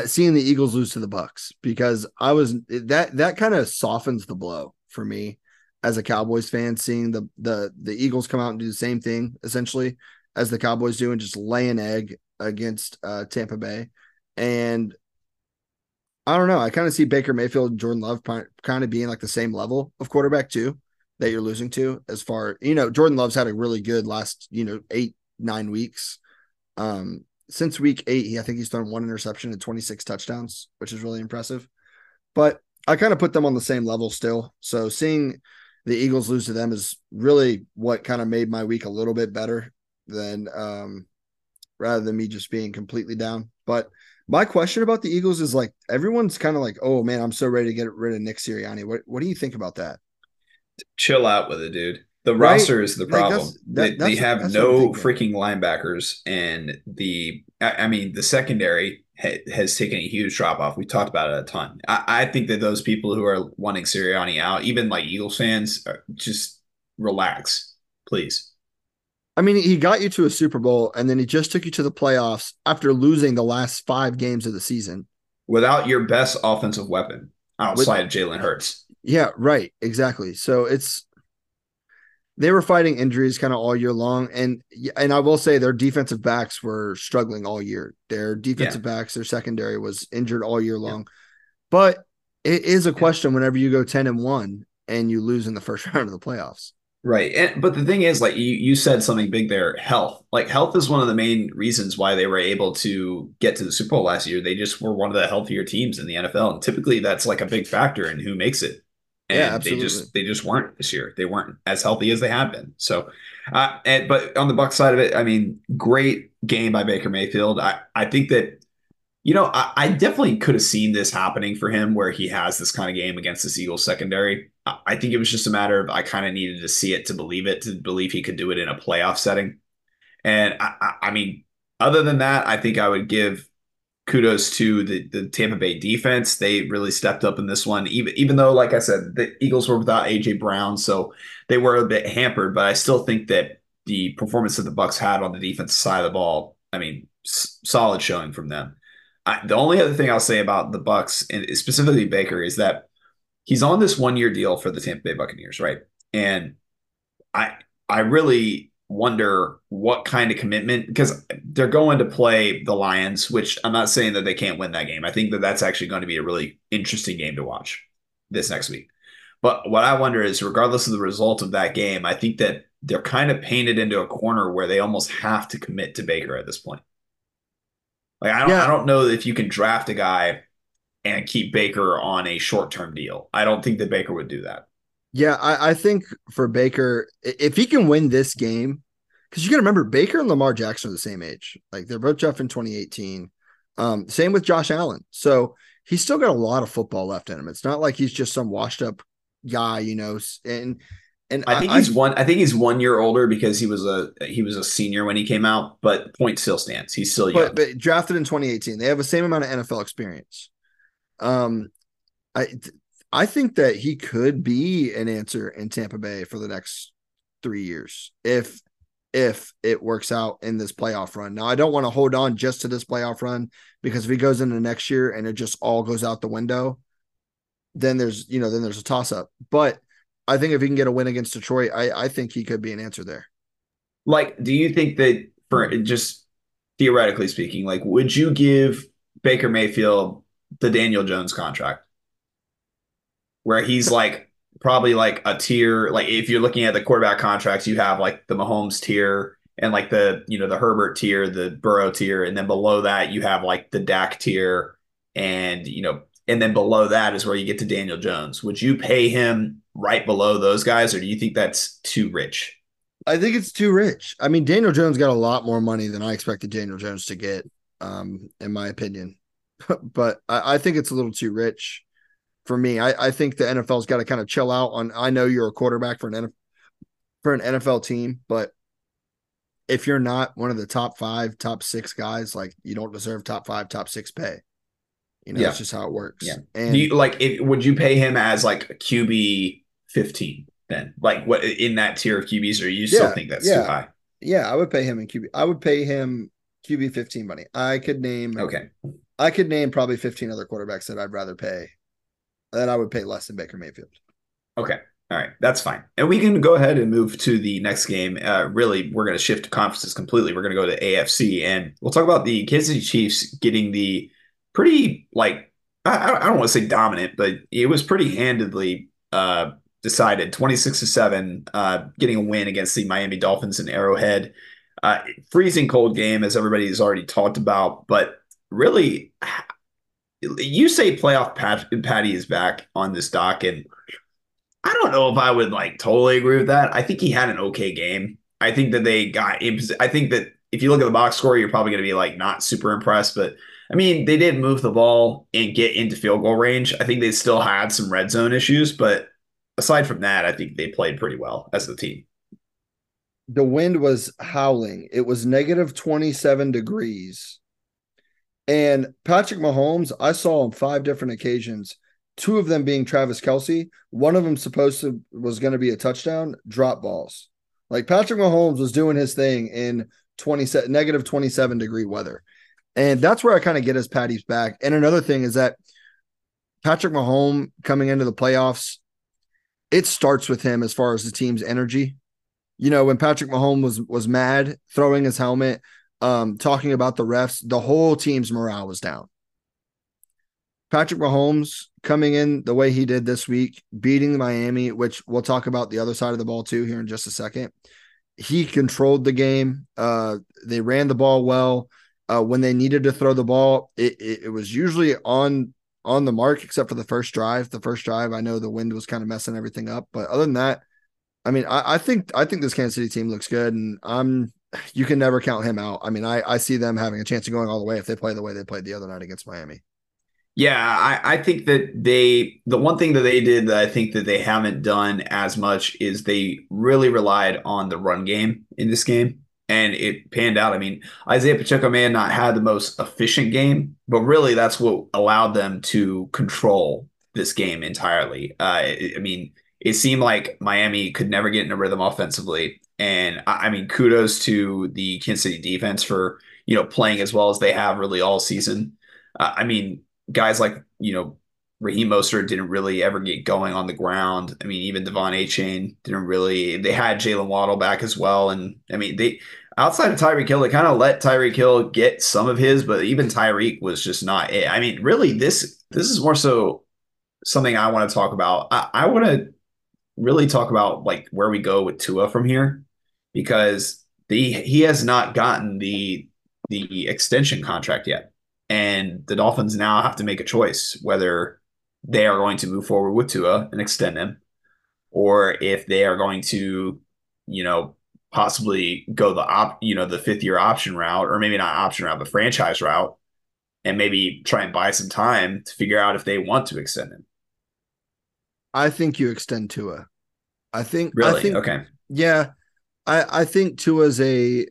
seeing the Eagles lose to the Bucks because I was that that kind of softens the blow for me as a Cowboys fan, seeing the the the Eagles come out and do the same thing essentially as the Cowboys do and just lay an egg against uh, Tampa Bay. And I don't know. I kind of see Baker Mayfield and Jordan Love kind of being like the same level of quarterback too that you're losing to. As far you know, Jordan Love's had a really good last you know eight nine weeks. Um, since week eight, he, I think he's thrown one interception and 26 touchdowns, which is really impressive. But I kind of put them on the same level still. So seeing the Eagles lose to them is really what kind of made my week a little bit better than um, rather than me just being completely down. But my question about the Eagles is like everyone's kind of like, oh man, I'm so ready to get rid of Nick Sirianni. What what do you think about that? Chill out with it, dude. The right? roster is the problem. Like that, they, they, have no freaking linebackers, and the I, I mean the secondary ha, has taken a huge drop off. We talked about it a ton. I, I, think that those people who are wanting Sirianni out, even like Eagles fans, uh, just relax, please. I mean, he got you to a Super Bowl, and then he just took you to the playoffs after losing the last five games of the season without your best offensive weapon outside With, of Jalen Hurts. Yeah, right. Exactly. So it's they were fighting injuries kind of all year long, and and I will say their defensive backs were struggling all year. Their defensive yeah. backs, their secondary was injured all year long. Yeah. But it is a question whenever you go ten and one and you lose in the first round of the playoffs. Right. And but the thing is, like you you said something big there, health. Like health is one of the main reasons why they were able to get to the Super Bowl last year. They just were one of the healthier teams in the NFL. And typically that's like a big factor in who makes it and yeah, they just they just weren't this year. They weren't as healthy as they had been. So, uh, and, but on the Buck side of it, I mean, great game by Baker Mayfield. I I think that you know I, I definitely could have seen this happening for him where he has this kind of game against the Eagles secondary. I, think it was just a matter of I kind of needed to see it to believe it to believe he could do it in a playoff setting. And I, I, mean, other than that, I think I would give kudos to the, the Tampa Bay defense. They really stepped up in this one, even even though, like I said, the Eagles were without AJ Brown, so they were a bit hampered. But I still think that the performance that the Bucks had on the defensive side of the ball, I mean, s- solid showing from them. I, the only other thing I'll say about the Bucks, and specifically Baker, is that he's on this one year deal for the Tampa Bay Buccaneers, right? And I I really wonder what kind of commitment because they're going to play the Lions, which I'm not saying that they can't win that game. I think that that's actually going to be a really interesting game to watch this next week. But what I wonder is, regardless of the result of that game, I think that they're kind of painted into a corner where they almost have to commit to Baker at this point. Like I don't, yeah. I don't know if you can draft a guy and keep Baker on a short term deal. I don't think that Baker would do that. Yeah, I, I think for Baker, if he can win this game, because you got to remember Baker and Lamar Jackson are the same age. Like they're both Jeff in 2018. Um, same with Josh Allen. So he's still got a lot of football left in him. It's not like he's just some washed up guy, you know. And and I think I, he's one. I think he's one year older because he was a he was a senior when he came out. But point still stands. He's still young. But, but drafted in 2018, they have the same amount of NFL experience. Um, I I think that he could be an answer in Tampa Bay for the next three years if if it works out in this playoff run. Now I don't want to hold on just to this playoff run because if he goes into next year and it just all goes out the window, then there's you know then there's a toss up. But I think if he can get a win against Detroit, I, I think he could be an answer there. Like, do you think that for just theoretically speaking, like, would you give Baker Mayfield the Daniel Jones contract? Where he's like probably like a tier, like if you're looking at the quarterback contracts, you have like the Mahomes tier and like the, you know, the Herbert tier, the Burrow tier, and then below that you have like the Dak tier and, you know, and then below that is where you get to Daniel Jones. Would you pay him right below those guys, or do you think that's too rich? I think it's too rich. I mean, Daniel Jones got a lot more money than I expected Daniel Jones to get, um, in my opinion. but I, I, think it's a little too rich for me. I, I think the NFL's got to kind of chill out on. I know you're a quarterback for an NFL, for an NFL team, but if you're not one of the top five, top six guys, like you don't deserve top five, top six pay. You know, yeah. that's just how it works. Yeah. And Do you, like, if, would you pay him as like a QB 15 then? Like, what in that tier of QBs, or you yeah, still think that's yeah. too high? Yeah, I would pay him in QB. I would pay him QB 15 money. I could name, okay. I could name probably 15 other quarterbacks that I'd rather pay, that I would pay less than Baker Mayfield. Okay. All right, that's fine. And we can go ahead and move to the next game. Uh, really, we're going to shift conferences completely. We're going to go to AFC, and we'll talk about the Kansas City Chiefs getting the pretty like I, I don't want to say dominant, but it was pretty handedly uh, decided 26 to 7 uh, getting a win against the Miami Dolphins in Arrowhead. Uh, freezing cold game as everybody has already talked about, but really you say playoff pat- Patty is back on this dock and I don't know if I would like totally agree with that. I think he had an okay game. I think that they got I think that if you look at the box score, you're probably going to be like not super impressed, but I mean, they did move the ball and get into field goal range. I think they still had some red zone issues, but aside from that, I think they played pretty well as a team. The wind was howling. It was negative 27 degrees. And Patrick Mahomes, I saw on five different occasions, two of them being Travis Kelce. One of them supposed to was going to be a touchdown, drop balls. Like Patrick Mahomes was doing his thing in 20 negative 27 degree weather. And that's where I kind of get his Patty's back. And another thing is that Patrick Mahomes coming into the playoffs, it starts with him as far as the team's energy. You know, when Patrick Mahomes was was mad, throwing his helmet, um, talking about the refs, the whole team's morale was down. Patrick Mahomes coming in the way he did this week, beating Miami, which we'll talk about the other side of the ball too here in just a second. He controlled the game. Uh, they ran the ball well. Uh, when they needed to throw the ball, it, it, it was usually on on the mark, except for the first drive. The first drive, I know the wind was kind of messing everything up, but other than that, I mean, I, I think I think this Kansas City team looks good, and I'm you can never count him out. I mean, I I see them having a chance of going all the way if they play the way they played the other night against Miami. Yeah, I, I think that they the one thing that they did that I think that they haven't done as much is they really relied on the run game in this game and it panned out. I mean, Isaiah Pacheco may have not had the most efficient game, but really that's what allowed them to control this game entirely. Uh, I mean, it seemed like Miami could never get in a rhythm offensively, and I, mean, kudos to the Kansas City defense for you know playing as well as they have really all season. Uh, I mean, guys like you know Raheem Mostert didn't really ever get going on the ground. I mean, even De'Von Achane didn't really. They had Jaylen Waddle back as well, and I mean, they outside of Tyreek Hill, they kind of let Tyreek Hill get some of his, but even Tyreek was just not it. I mean, really, this this is more so something I want to talk about. I, I want to really talk about like where we go with Tua from here because the he has not gotten the the extension contract yet, and the Dolphins now have to make a choice whether they are going to move forward with Tua and extend him, or if they are going to, you know, possibly go the op, you know, the fifth year option route, or maybe not option route, but franchise route, and maybe try and buy some time to figure out if they want to extend him. I think you extend Tua. I think really I think, okay. Yeah, I I think Tua's a.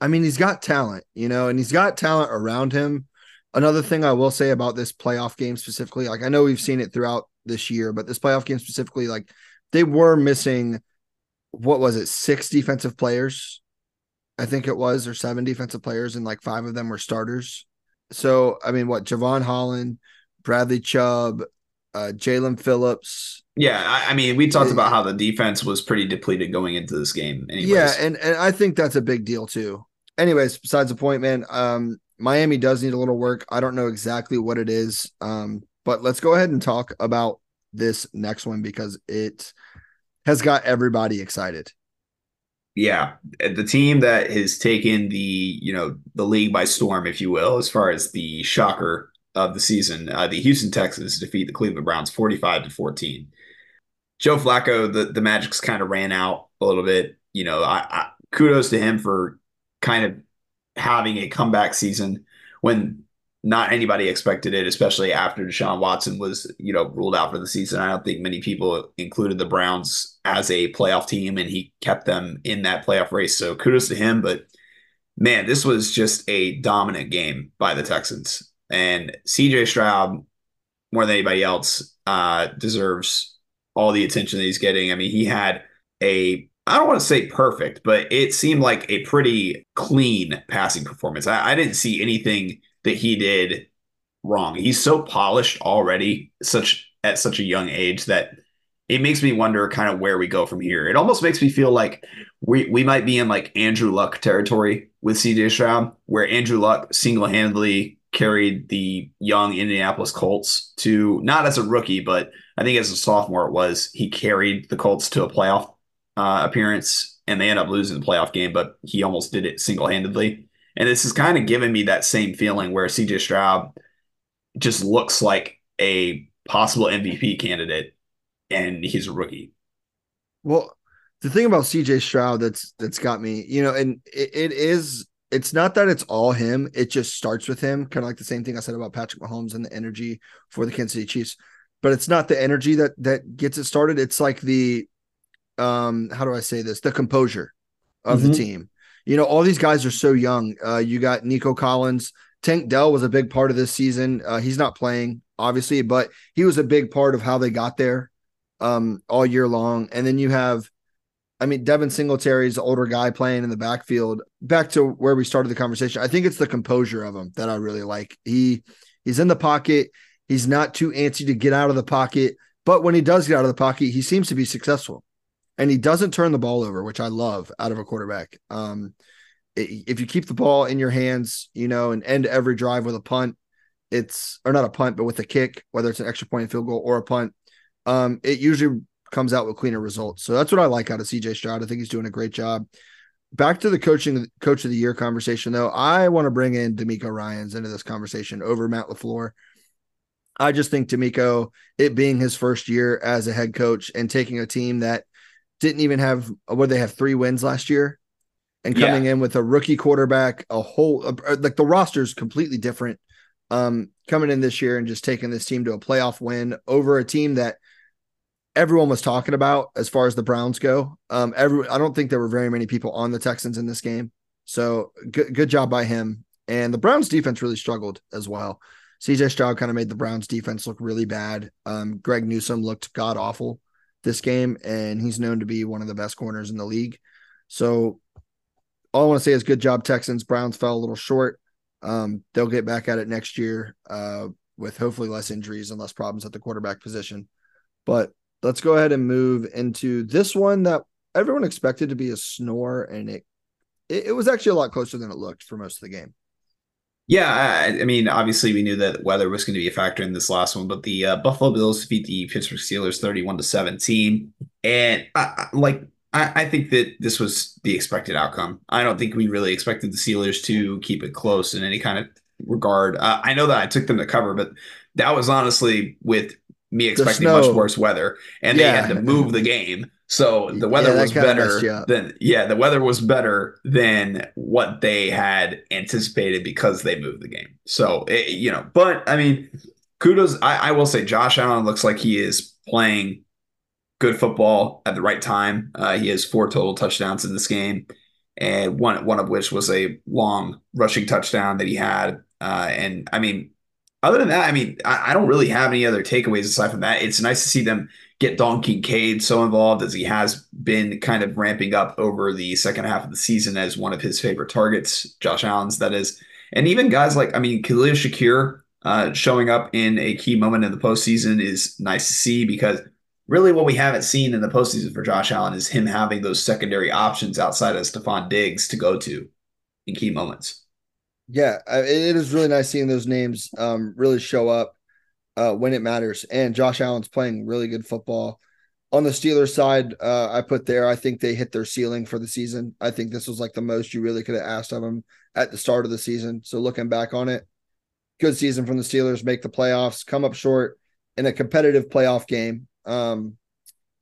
I mean, he's got talent, you know, and he's got talent around him. Another thing I will say about this playoff game specifically, like I know we've seen it throughout this year, but this playoff game specifically, like they were missing what was it, six defensive players, I think it was, or seven defensive players, and like five of them were starters. So I mean, what Jevon Holland, Bradley Chubb, uh, Jaelan Phillips. Yeah, I, I, mean, we talked about how the defense was pretty depleted going into this game. Anyways. Yeah, and and I think that's a big deal too. Anyways, besides the point, man. Um, Miami does need a little work. I don't know exactly what it is. Um, but let's go ahead and talk about this next one because it has got everybody excited. Yeah, the team that has taken the you know the league by storm, if you will, as far as the shocker of the season, uh, the Houston Texans defeat the Cleveland Browns forty-five to fourteen. Joe Flacco, the the Magic's kind of ran out a little bit. You know, I, I kudos to him for kind of having a comeback season when not anybody expected it, especially after Deshaun Watson was, you know, ruled out for the season. I don't think many people included the Browns as a playoff team, and he kept them in that playoff race. So kudos to him. But man, this was just a dominant game by the Texans, and CJ Stroud, more than anybody else, uh, deserves all the attention that he's getting. I mean, he had a I don't want to say perfect, but it seemed like a pretty clean passing performance. I, I didn't see anything that he did wrong. He's so polished already, such at such a young age that it makes me wonder kind of where we go from here. It almost makes me feel like we we might be in like Andrew Luck territory with CJ Stroud, where Andrew Luck single handedly carried the young Indianapolis Colts to not as a rookie, but I think as a sophomore it was he carried the Colts to a playoff uh, appearance and they end up losing the playoff game, but he almost did it single handedly. And this has kind of given me that same feeling where CJ Stroud just looks like a possible MVP candidate and he's a rookie. Well, the thing about CJ Stroud that's that's got me, you know, and it, it is it's not that it's all him, it just starts with him, kind of like the same thing I said about Patrick Mahomes and the energy for the Kansas City Chiefs. But it's not the energy that that gets it started. It's like the um how do I say this? The composure of mm-hmm. the team. You know, all these guys are so young. Uh, you got Nico Collins. Tank Dell was a big part of this season. Uh, he's not playing, obviously, but he was a big part of how they got there um, all year long. And then you have, I mean, Devin Singletary's older guy playing in the backfield. Back to where we started the conversation, I think it's the composure of him that I really like. He he's in the pocket. He's not too antsy to get out of the pocket, but when he does get out of the pocket, he seems to be successful and he doesn't turn the ball over, which I love out of a quarterback. Um, if you keep the ball in your hands, you know, and end every drive with a punt, it's or not a punt, but with a kick, whether it's an extra point field goal or a punt, um, it usually comes out with cleaner results. So that's what I like out of CJ Stroud. I think he's doing a great job. Back to the coaching coach of the year conversation, though, I want to bring in DeMeco Ryans into this conversation over Matt LaFleur. I just think DeMeco, it being his first year as a head coach and taking a team that didn't even have what they have three wins last year and coming yeah. in with a rookie quarterback, a whole like the roster is completely different. Um, coming in this year and just taking this team to a playoff win over a team that everyone was talking about as far as the Browns go. Um, every I don't think there were very many people on the Texans in this game, so good good job by him. And the Browns defense really struggled as well. CJ Stroud kind of made the Browns defense look really bad. Um, Greg Newsome looked god awful this game, and he's known to be one of the best corners in the league. So all I want to say is good job, Texans. Browns fell a little short. Um, they'll get back at it next year uh, with hopefully less injuries and less problems at the quarterback position. But let's go ahead and move into this one that everyone expected to be a snore, and it it, it was actually a lot closer than it looked for most of the game. Yeah, I, I, mean, obviously we knew that weather was going to be a factor in this last one, but the uh, Buffalo Bills beat the Pittsburgh Steelers thirty-one to seventeen, and I, like I, I, think that this was the expected outcome. I don't think we really expected the Steelers to keep it close in any kind of regard. Uh, I know that I took them to cover, but that was honestly with me expecting much worse weather, and yeah. they had to move the game. So the weather yeah, was better than yeah, the weather was better than what they had anticipated because they moved the game. So it, you know, but I mean, kudos. I, I will say Josh Allen looks like he is playing good football at the right time. Uh, he has four total touchdowns in this game, and one one of which was a long rushing touchdown that he had. Uh, and I mean, other than that, I mean, I, I, don't really have any other takeaways aside from that. It's nice to see them get Dalton Kincaid so involved as he has been kind of ramping up over the second half of the season as one of his favorite targets, Josh Allen's, that is. And even guys like, I mean, Khalil Shakir uh, showing up in a key moment in the postseason is nice to see because really what we haven't seen in the postseason for Josh Allen is him having those secondary options outside of Stefon Diggs to go to in key moments. Yeah, it is really nice seeing those names um, really show up uh, when it matters. And Josh Allen's playing really good football. On the Steelers side, uh, I put there, I think they hit their ceiling for the season. I think this was like the most you really could have asked of them at the start of the season. So looking back on it, good season from the Steelers, make the playoffs, come up short in a competitive playoff game. Um,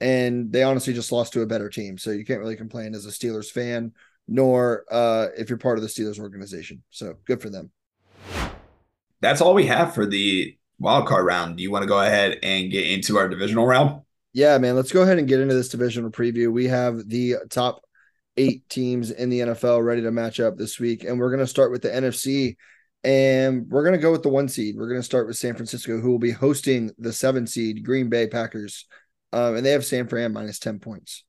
and they honestly just lost to a better team. So you can't really complain as a Steelers fan, nor uh, if you're part of the Steelers organization. So good for them. That's all we have for the wild card round. Do you want to go ahead and get into our divisional round? Yeah, man. Let's go ahead and get into this divisional preview. We have the top eight teams in the NFL ready to match up this week, and we're going to start with the NFC. And we're going to go with the one seed. We're going to start with San Francisco, who will be hosting the seven seed Green Bay Packers. Um, and they have San Fran minus 10 points.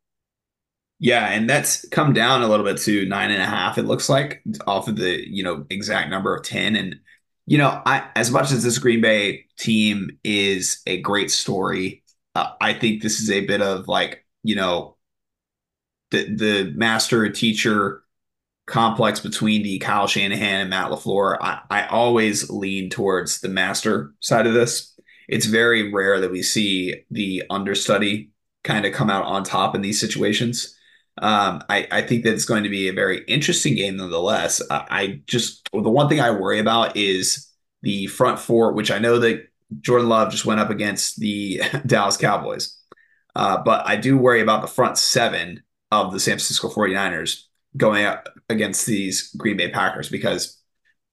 Yeah, and that's come down a little bit to nine and a half, it looks like, off of the, you know, exact number of 10. And you know, I as much as this Green Bay team is a great story, uh, I think this is a bit of like you know the the master teacher complex between the Kyle Shanahan and Matt LaFleur. I, I always lean towards the master side of this. It's very rare that we see the understudy kind of come out on top in these situations. Um, I, I think that it's going to be a very interesting game nonetheless. I, I just the one thing I worry about is the front four, which I know that Jordan Love just went up against the Dallas Cowboys. Uh, but I do worry about the front seven of the San Francisco 49ers going up against these Green Bay Packers because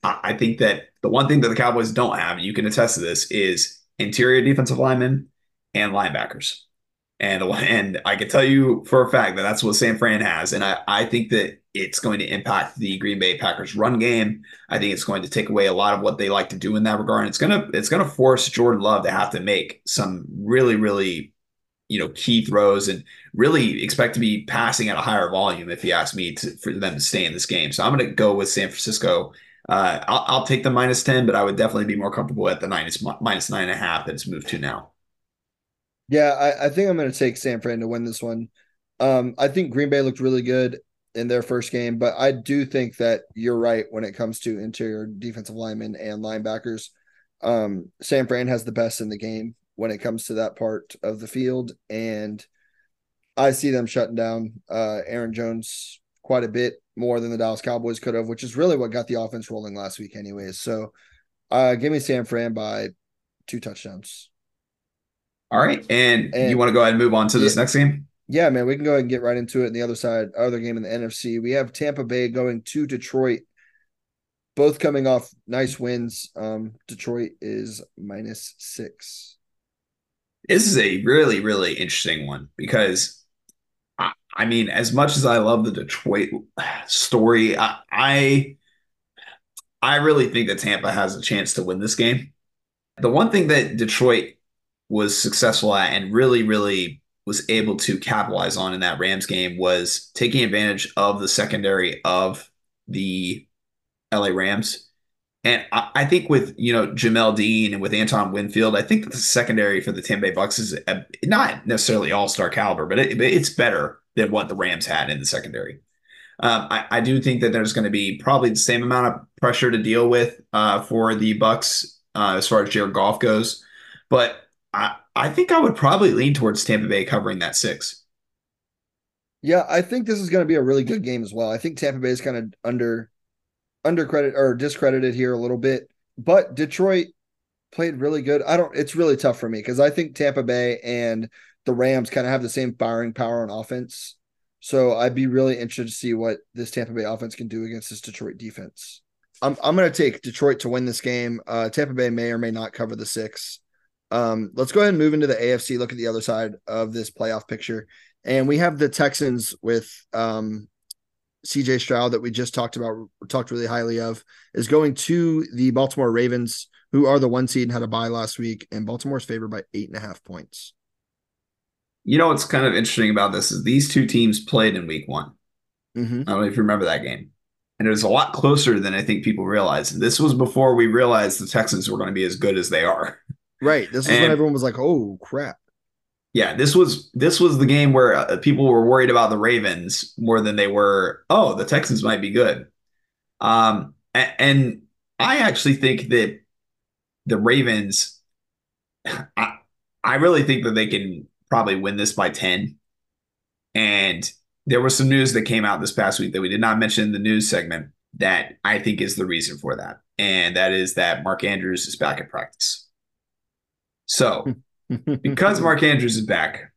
I think that the one thing that the Cowboys don't have, and you can attest to this, is interior defensive linemen and linebackers. And and I can tell you for a fact that that's what San Fran has. And I, I think that it's going to impact the Green Bay Packers run game. I think it's going to take away a lot of what they like to do in that regard. And it's gonna it's gonna force Jordan Love to have to make some really, really, you know, key throws and really expect to be passing at a higher volume if you ask me to, for them to stay in this game. So I'm gonna go with San Francisco. Uh, I'll, I'll take the minus 10, but I would definitely be more comfortable at the minus, minus nine and a half that it's moved to now. Yeah, I, I think I'm going to take San Fran to win this one. Um, I think Green Bay looked really good in their first game, but I do think that you're right when it comes to interior defensive linemen and linebackers. Um, San Fran has the best in the game when it comes to that part of the field, and I see them shutting down uh, Aaron Jones quite a bit more than the Dallas Cowboys could have, which is really what got the offense rolling last week, anyways. So, uh, give me San Fran by two touchdowns. All right. And, and you want to go ahead and move on to this next game? Yeah, man, we can go ahead and get right into it. In the other side, other game in the NFC, we have Tampa Bay going to Detroit, both coming off nice wins. Um, Detroit is minus six. This is a really, really interesting one because I, I mean, as much as I love the Detroit story, I, I I really think that Tampa has a chance to win this game. The one thing that Detroit was successful at and really, really was able to capitalize on in that Rams game was taking advantage of the secondary of the LA Rams. And I, I think with you know Jamel Dean and with Antoine Winfield, I think that the secondary for the Tampa Bay Bucks is a, not necessarily all star caliber, but it, it's better than what the Rams had in the secondary. Um, I, I, do think that there's going to be probably the same amount of pressure to deal with uh, for the Bucks uh, as far as Jared Goff goes, but I, I think I would probably lean towards Tampa Bay covering that six. Yeah, I think this is going to be a really good game as well. I think Tampa Bay is kind of under under credit or discredited here a little bit, but Detroit played really good. I don't. It's really tough for me because I think Tampa Bay and the Rams kind of have the same firing power on offense. So I'd be really interested to see what this Tampa Bay offense can do against this Detroit defense. I'm I'm going to take Detroit to win this game. Uh, Tampa Bay may or may not cover the six. Um, let's go ahead and move into the AFC. Look at the other side of this playoff picture, and we have the Texans with um, CJ Stroud that we just talked about, talked really highly of, is going to the Baltimore Ravens, who are the one seed and had a bye last week, and Baltimore's favored by eight and a half points. You know what's kind of interesting about this is these two teams played in week one. Mm-hmm. I don't know if you remember that game. And it was a lot closer than I think people realized. This was before we realized the Texans were going to be as good as they are. Right. This is and, when everyone was like, "Oh crap." Yeah, this was this was the game where uh, people were worried about the Ravens more than they were, "Oh, the Texans might be good." Um and, and I actually think that the Ravens I I really think that they can probably win this by 10. And there was some news that came out this past week that we did not mention in the news segment that I think is the reason for that. And that is that Mark Andrews is back at practice. So, because Mark Andrews is back,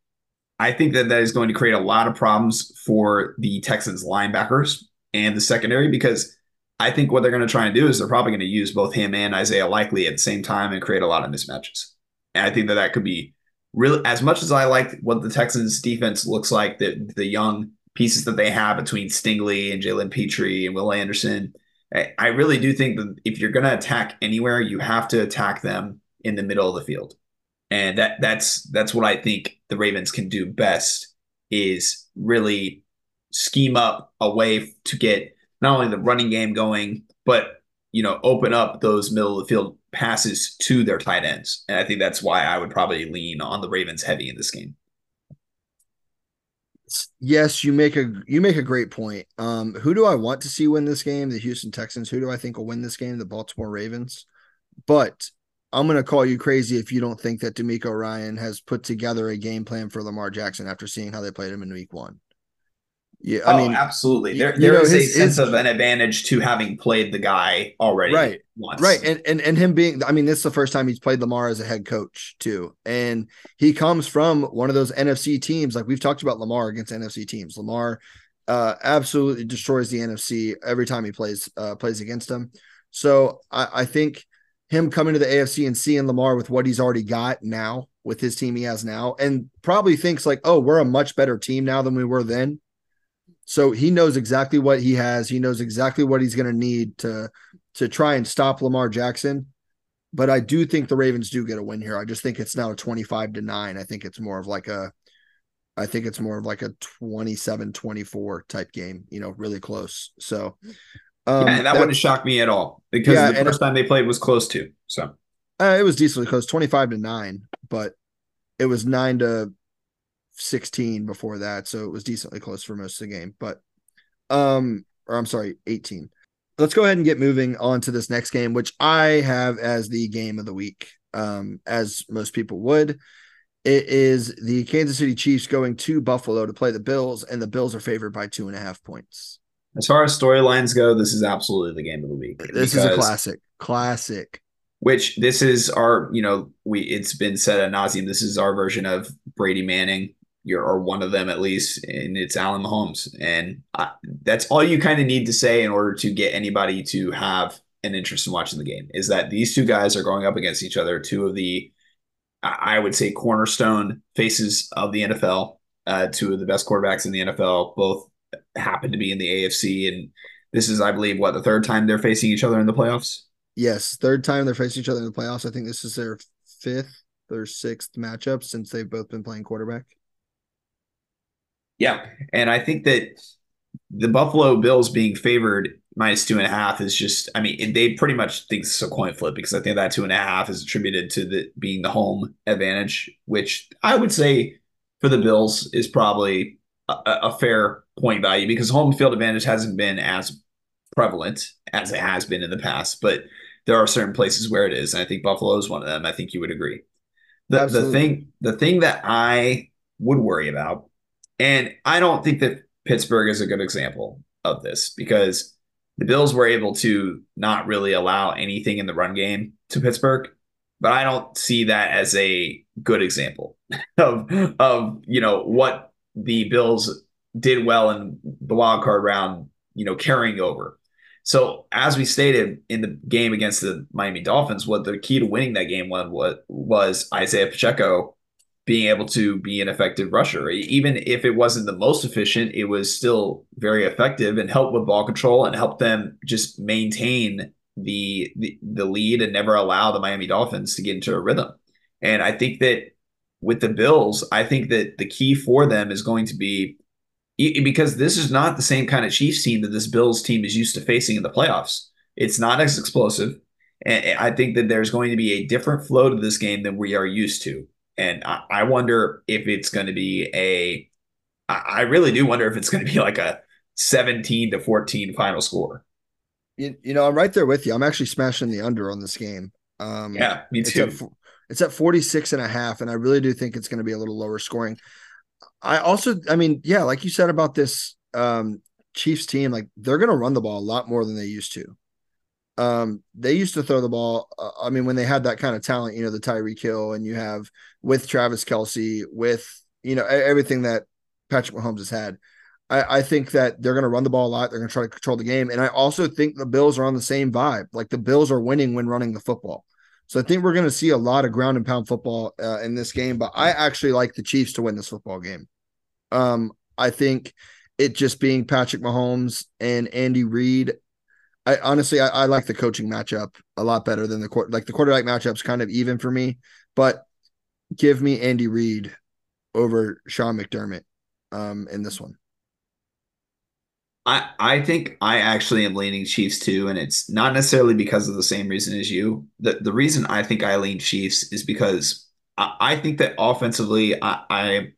I think that that is going to create a lot of problems for the Texans linebackers and the secondary because I think what they're going to try and do is they're probably going to use both him and Isaiah Likely at the same time and create a lot of mismatches. And I think that that could be really as much as I like what the Texans defense looks like, the the young pieces that they have between Stingley and Jalen Pitre and Will Anderson. I really do think that if you're going to attack anywhere, you have to attack them in the middle of the field, and that that's that's what I think the Ravens can do best is really scheme up a way to get not only the running game going, but you know open up those middle of the field passes to their tight ends. And I think that's why I would probably lean on the Ravens heavy in this game. Yes, you make a you make a great point. Um, who do I want to see win this game? The Houston Texans. Who do I think will win this game? The Baltimore Ravens. But I'm going to call you crazy if you don't think that DeMeco Ryan has put together a game plan for Lamar Jackson after seeing how they played him in Week One. Yeah, I oh, mean, absolutely. There, there know, is his, a sense his, of an advantage to having played the guy already, right? Once. Right, and and and him being, I mean, this is the first time he's played Lamar as a head coach too, and he comes from one of those NFC teams. Like we've talked about Lamar against NFC teams. Lamar uh, absolutely destroys the NFC every time he plays uh, plays against them. So I, I think him coming to the AFC and seeing Lamar with what he's already got now with his team he has now, and probably thinks like, oh, we're a much better team now than we were then so he knows exactly what he has. He knows exactly what he's going to need to to try and stop Lamar Jackson. But I do think the Ravens do get a win here. I just think it's now a 25 to 9. I think it's more of like a I think it's more of like a 27-24 type game, you know, really close. So um, yeah, that, that, wouldn't shock me at all because yeah, the first time they played was close to. So uh, it was decently close, 25 to 9, but it was 9 to 16 before that, so it was decently close for most of the game. But um, or I'm sorry, 18. Let's go ahead and get moving on to this next game, which I have as the game of the week, um, as most people would. It is the Kansas City Chiefs going to Buffalo to play the Bills, and the Bills are favored by two and a half points. As far as storylines go, this is absolutely the game of the week. This is a classic. Classic. Which this is our, you know, we it's been said at nauseum. This is our version of Brady Manning you're or one of them at least, and it's Allen Mahomes, and I, that's all you kind of need to say in order to get anybody to have an interest in watching the game. Is that these two guys are going up against each other, two of the I would say cornerstone faces of the NFL, uh, two of the best quarterbacks in the NFL, both happen to be in the AFC, and this is, I believe, what the third time they're facing each other in the playoffs. Yes, third time they're facing each other in the playoffs. I think this is their fifth or sixth matchup since they've both been playing quarterback. Yeah. And I think that the Buffalo Bills being favored minus two and a half is just, I mean, they pretty much think it's a coin flip because I think that two and a half is attributed to the being the home advantage, which I would say for the Bills is probably a, a fair point value because home field advantage hasn't been as prevalent as it has been in the past, but there are certain places where it is. And I think Buffalo is one of them. I think you would agree. The, the thing, the thing that I would worry about and I don't think that Pittsburgh is a good example of this because the Bills were able to not really allow anything in the run game to Pittsburgh. but I don't see that as a good example of of you know what the Bills did well in the wild card round, you know, carrying over. So as we stated in the game against the Miami Dolphins, what the key to winning that game was was Isaiah Pacheco being able to be an effective rusher. Even if it wasn't the most efficient, it was still very effective and helped with ball control and helped them just maintain the, the the lead and never allow the Miami Dolphins to get into a rhythm. And I think that with the Bills, I think that the key for them is going to be because this is not the same kind of Chiefs team that this Bills team is used to facing in the playoffs. It's not as explosive. And I think that there's going to be a different flow to this game than we are used to. And I wonder if it's going to be a, I really do wonder if it's going to be like a 17 to 14 final score. You, you know, I'm right there with you. I'm actually smashing the under on this game. Um, yeah, me too. It's at, it's at 46 and a half, and I really do think it's going to be a little lower scoring. I also, I mean, yeah, like you said about this um, Chiefs team, like they're going to run the ball a lot more than they used to. Um, they used to throw the ball. Uh, I mean, when they had that kind of talent, you know, the Tyreek Hill, and you have with Travis Kelce, with you know everything that Patrick Mahomes has had. I, I think that they're going to run the ball a lot. They're going to try to control the game, and I also think the Bills are on the same vibe. Like the Bills are winning when running the football. So I think we're going to see a lot of ground and pound football uh, in this game. But I actually like the Chiefs to win this football game. Um, I think it just being Patrick Mahomes and Andy Reid. I honestly I, I, like the coaching matchup a lot better than the court like the quarterback matchup's kind of even for me, but give me Andy Reid over Sean McDermott um in this one. I I think I actually am leaning Chiefs too, and it's not necessarily because of the same reason as you. The the reason I think I lean Chiefs is because I, I think that offensively I, I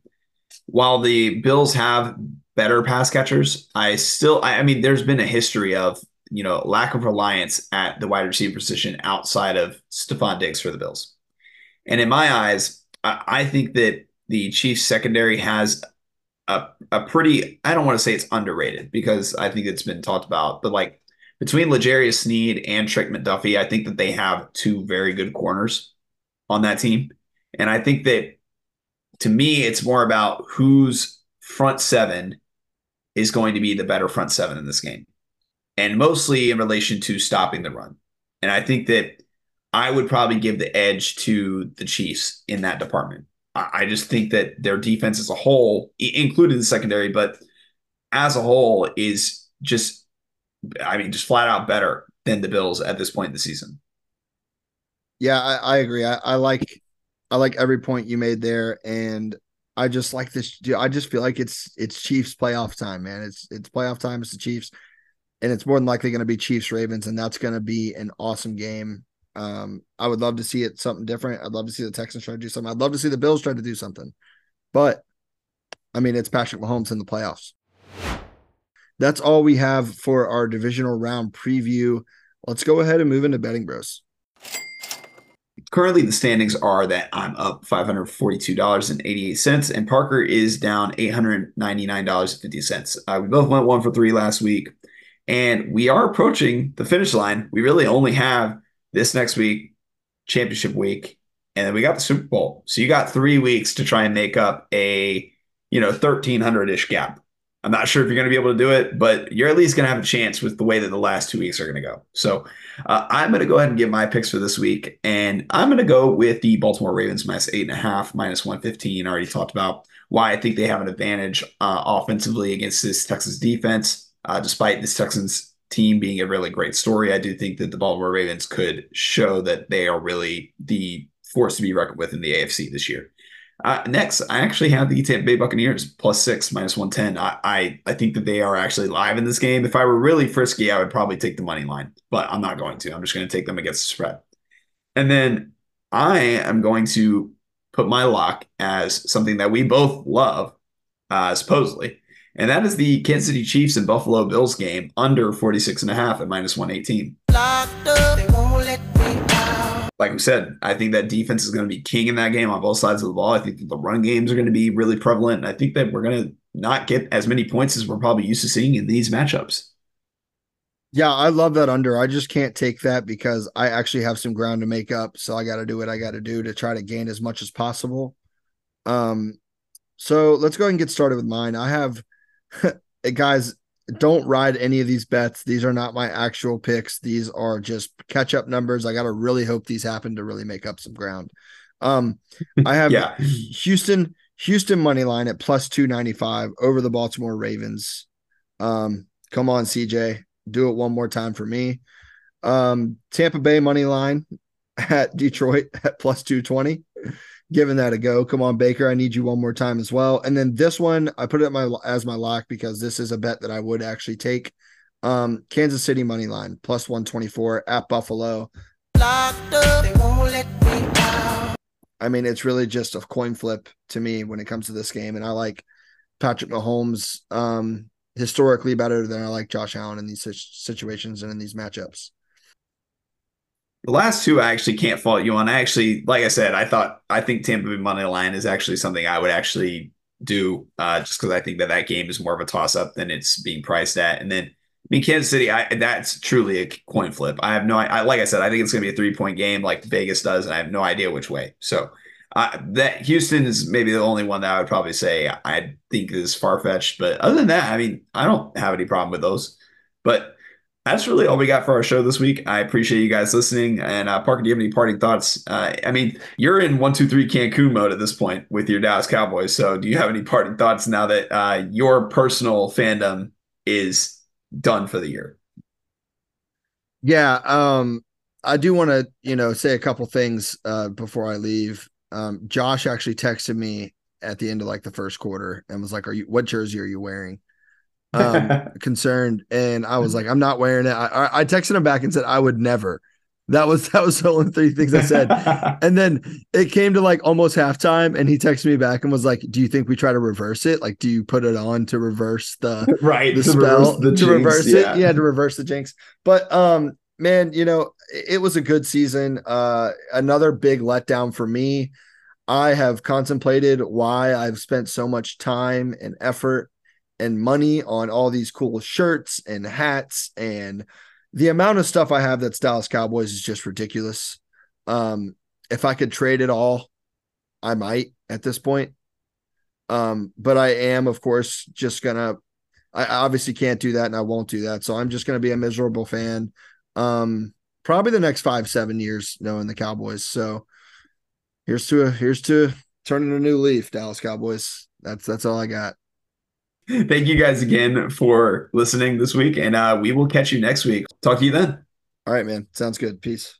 while the Bills have better pass catchers, I still, I, I mean, there's been a history of, you know, lack of reliance at the wide receiver position outside of Stefon Diggs for the Bills. And in my eyes, I, I think that the Chiefs secondary has a, a pretty, I don't want to say it's underrated because I think it's been talked about, but like between L'Jarius Sneed and Trent McDuffie, I think that they have two very good corners on that team. And I think that to me, it's more about whose front seven is going to be the better front seven in this game, and mostly in relation to stopping the run. And I think that I would probably give the edge to the Chiefs in that department. I just think that their defense as a whole, including the secondary, but as a whole, is just, I mean, just flat out better than the Bills at this point in the season. Yeah, I, I agree. I, I like I like every point you made there, and I just like this. I just feel like it's it's Chiefs playoff time, man. It's it's playoff time. It's the Chiefs, and it's more than likely going to be Chiefs Ravens, and that's going to be an awesome game. Um, I would love to see it something different. I'd love to see the Texans try to do something. I'd love to see the Bills try to do something, but I mean, it's Patrick Mahomes in the playoffs. That's all we have for our divisional round preview. Let's go ahead and move into betting bros currently the standings are that I'm up $542.88 and Parker is down $899.50. Uh, we both went one for three last week and we are approaching the finish line. We really only have this next week, championship week, and then we got the Super Bowl. So you got three weeks to try and make up a, you know, 1300 ish gap. I'm not sure if you're going to be able to do it, but you're at least going to have a chance with the way that the last two weeks are going to go. So uh, I'm going to go ahead and give my picks for this week, and I'm going to go with the Baltimore Ravens minus eight and a half, minus 115. I already talked about why I think they have an advantage uh, offensively against this Texas defense. Uh, despite this Texans team being a really great story, I do think that the Baltimore Ravens could show that they are really the force to be reckoned with in the AFC this year. Uh, next, I actually have the Tampa Bay Buccaneers plus six, minus 110. I, I, I think that they are actually live in this game. If I were really frisky, I would probably take the money line, but I'm not going to. I'm just going to take them against the spread. And then I am going to put my lock as something that we both love, uh, supposedly, and that is the Kansas City Chiefs and Buffalo Bills game under 46 and a half at minus 118 like we said, I think that defense is going to be king in that game on both sides of the ball. I think the run games are going to be really prevalent. And I think that we're going to not get as many points as we're probably used to seeing in these matchups. Yeah, I love that under. I just can't take that because I actually have some ground to make up. So I got to do what I got to do to try to gain as much as possible. Um, so let's go ahead and get started with mine. I have, guys, don't ride any of these bets. These are not my actual picks. These are just catch up numbers. I got to really hope these happen to really make up some ground. Um, I have Yeah. Houston, Houston money line at plus 295 over the Baltimore Ravens. Um, come on, CJ, do it one more time for me. Um, Tampa Bay money line at Detroit at plus 220 giving that a go. Come on, Baker. I need you one more time as well. And then this one, I put it my as my lock because this is a bet that I would actually take. Um, Kansas City money line plus 124 at Buffalo. I mean, it's really just a coin flip to me when it comes to this game. And I like Patrick Mahomes um, historically better than I like Josh Allen in these situations and in these matchups. The last two I actually can't fault you on. I actually, like I said, I thought I think Tampa Bay money line is actually something I would actually do, uh, just because I think that that game is more of a toss up than it's being priced at. And then, I mean, Kansas City, I that's truly a coin flip. I have no, I like I said, I think it's going to be a three point game like Vegas does, and I have no idea which way. So. Uh, that Houston is maybe the only one that I would probably say I think is far fetched, but other than that, I mean, I don't have any problem with those. But that's really all we got for our show this week. I appreciate you guys listening. And uh, Parker, do you have any parting thoughts? Uh, I mean, you're in one, two, three Cancun mode at this point with your Dallas Cowboys. So, do you have any parting thoughts now that uh, your personal fandom is done for the year? Yeah, um, I do want to, you know, say a couple things uh, before I leave. Um, Josh actually texted me at the end of like the first quarter and was like, "Are you? What jersey are you wearing?" Um, concerned, and I was like, I'm not wearing it. I, I texted him back and said I would never. That was that was the only three things I said. and then it came to like almost halftime, and he texted me back and was like, "Do you think we try to reverse it? Like, do you put it on to reverse the right the spell the to jinx, reverse yeah. it? Yeah, to reverse the jinx." But um, man, you know, it was a good season. Uh, another big letdown for me. I have contemplated why I've spent so much time and effort and money on all these cool shirts and hats and the amount of stuff I have that's Dallas Cowboys is just ridiculous. Um, if I could trade it all, I might at this point. Um, but I am, of course, just gonna. I obviously can't do that, and I won't do that. So I'm just gonna be a miserable fan. Um, probably the next five, seven years, knowing the Cowboys. So here's to a, here's to turning a new leaf, Dallas Cowboys. That's that's all I got. Thank you guys again for listening this week, and uh, we will catch you next week. Talk to you then. All right, man. Sounds good. Peace.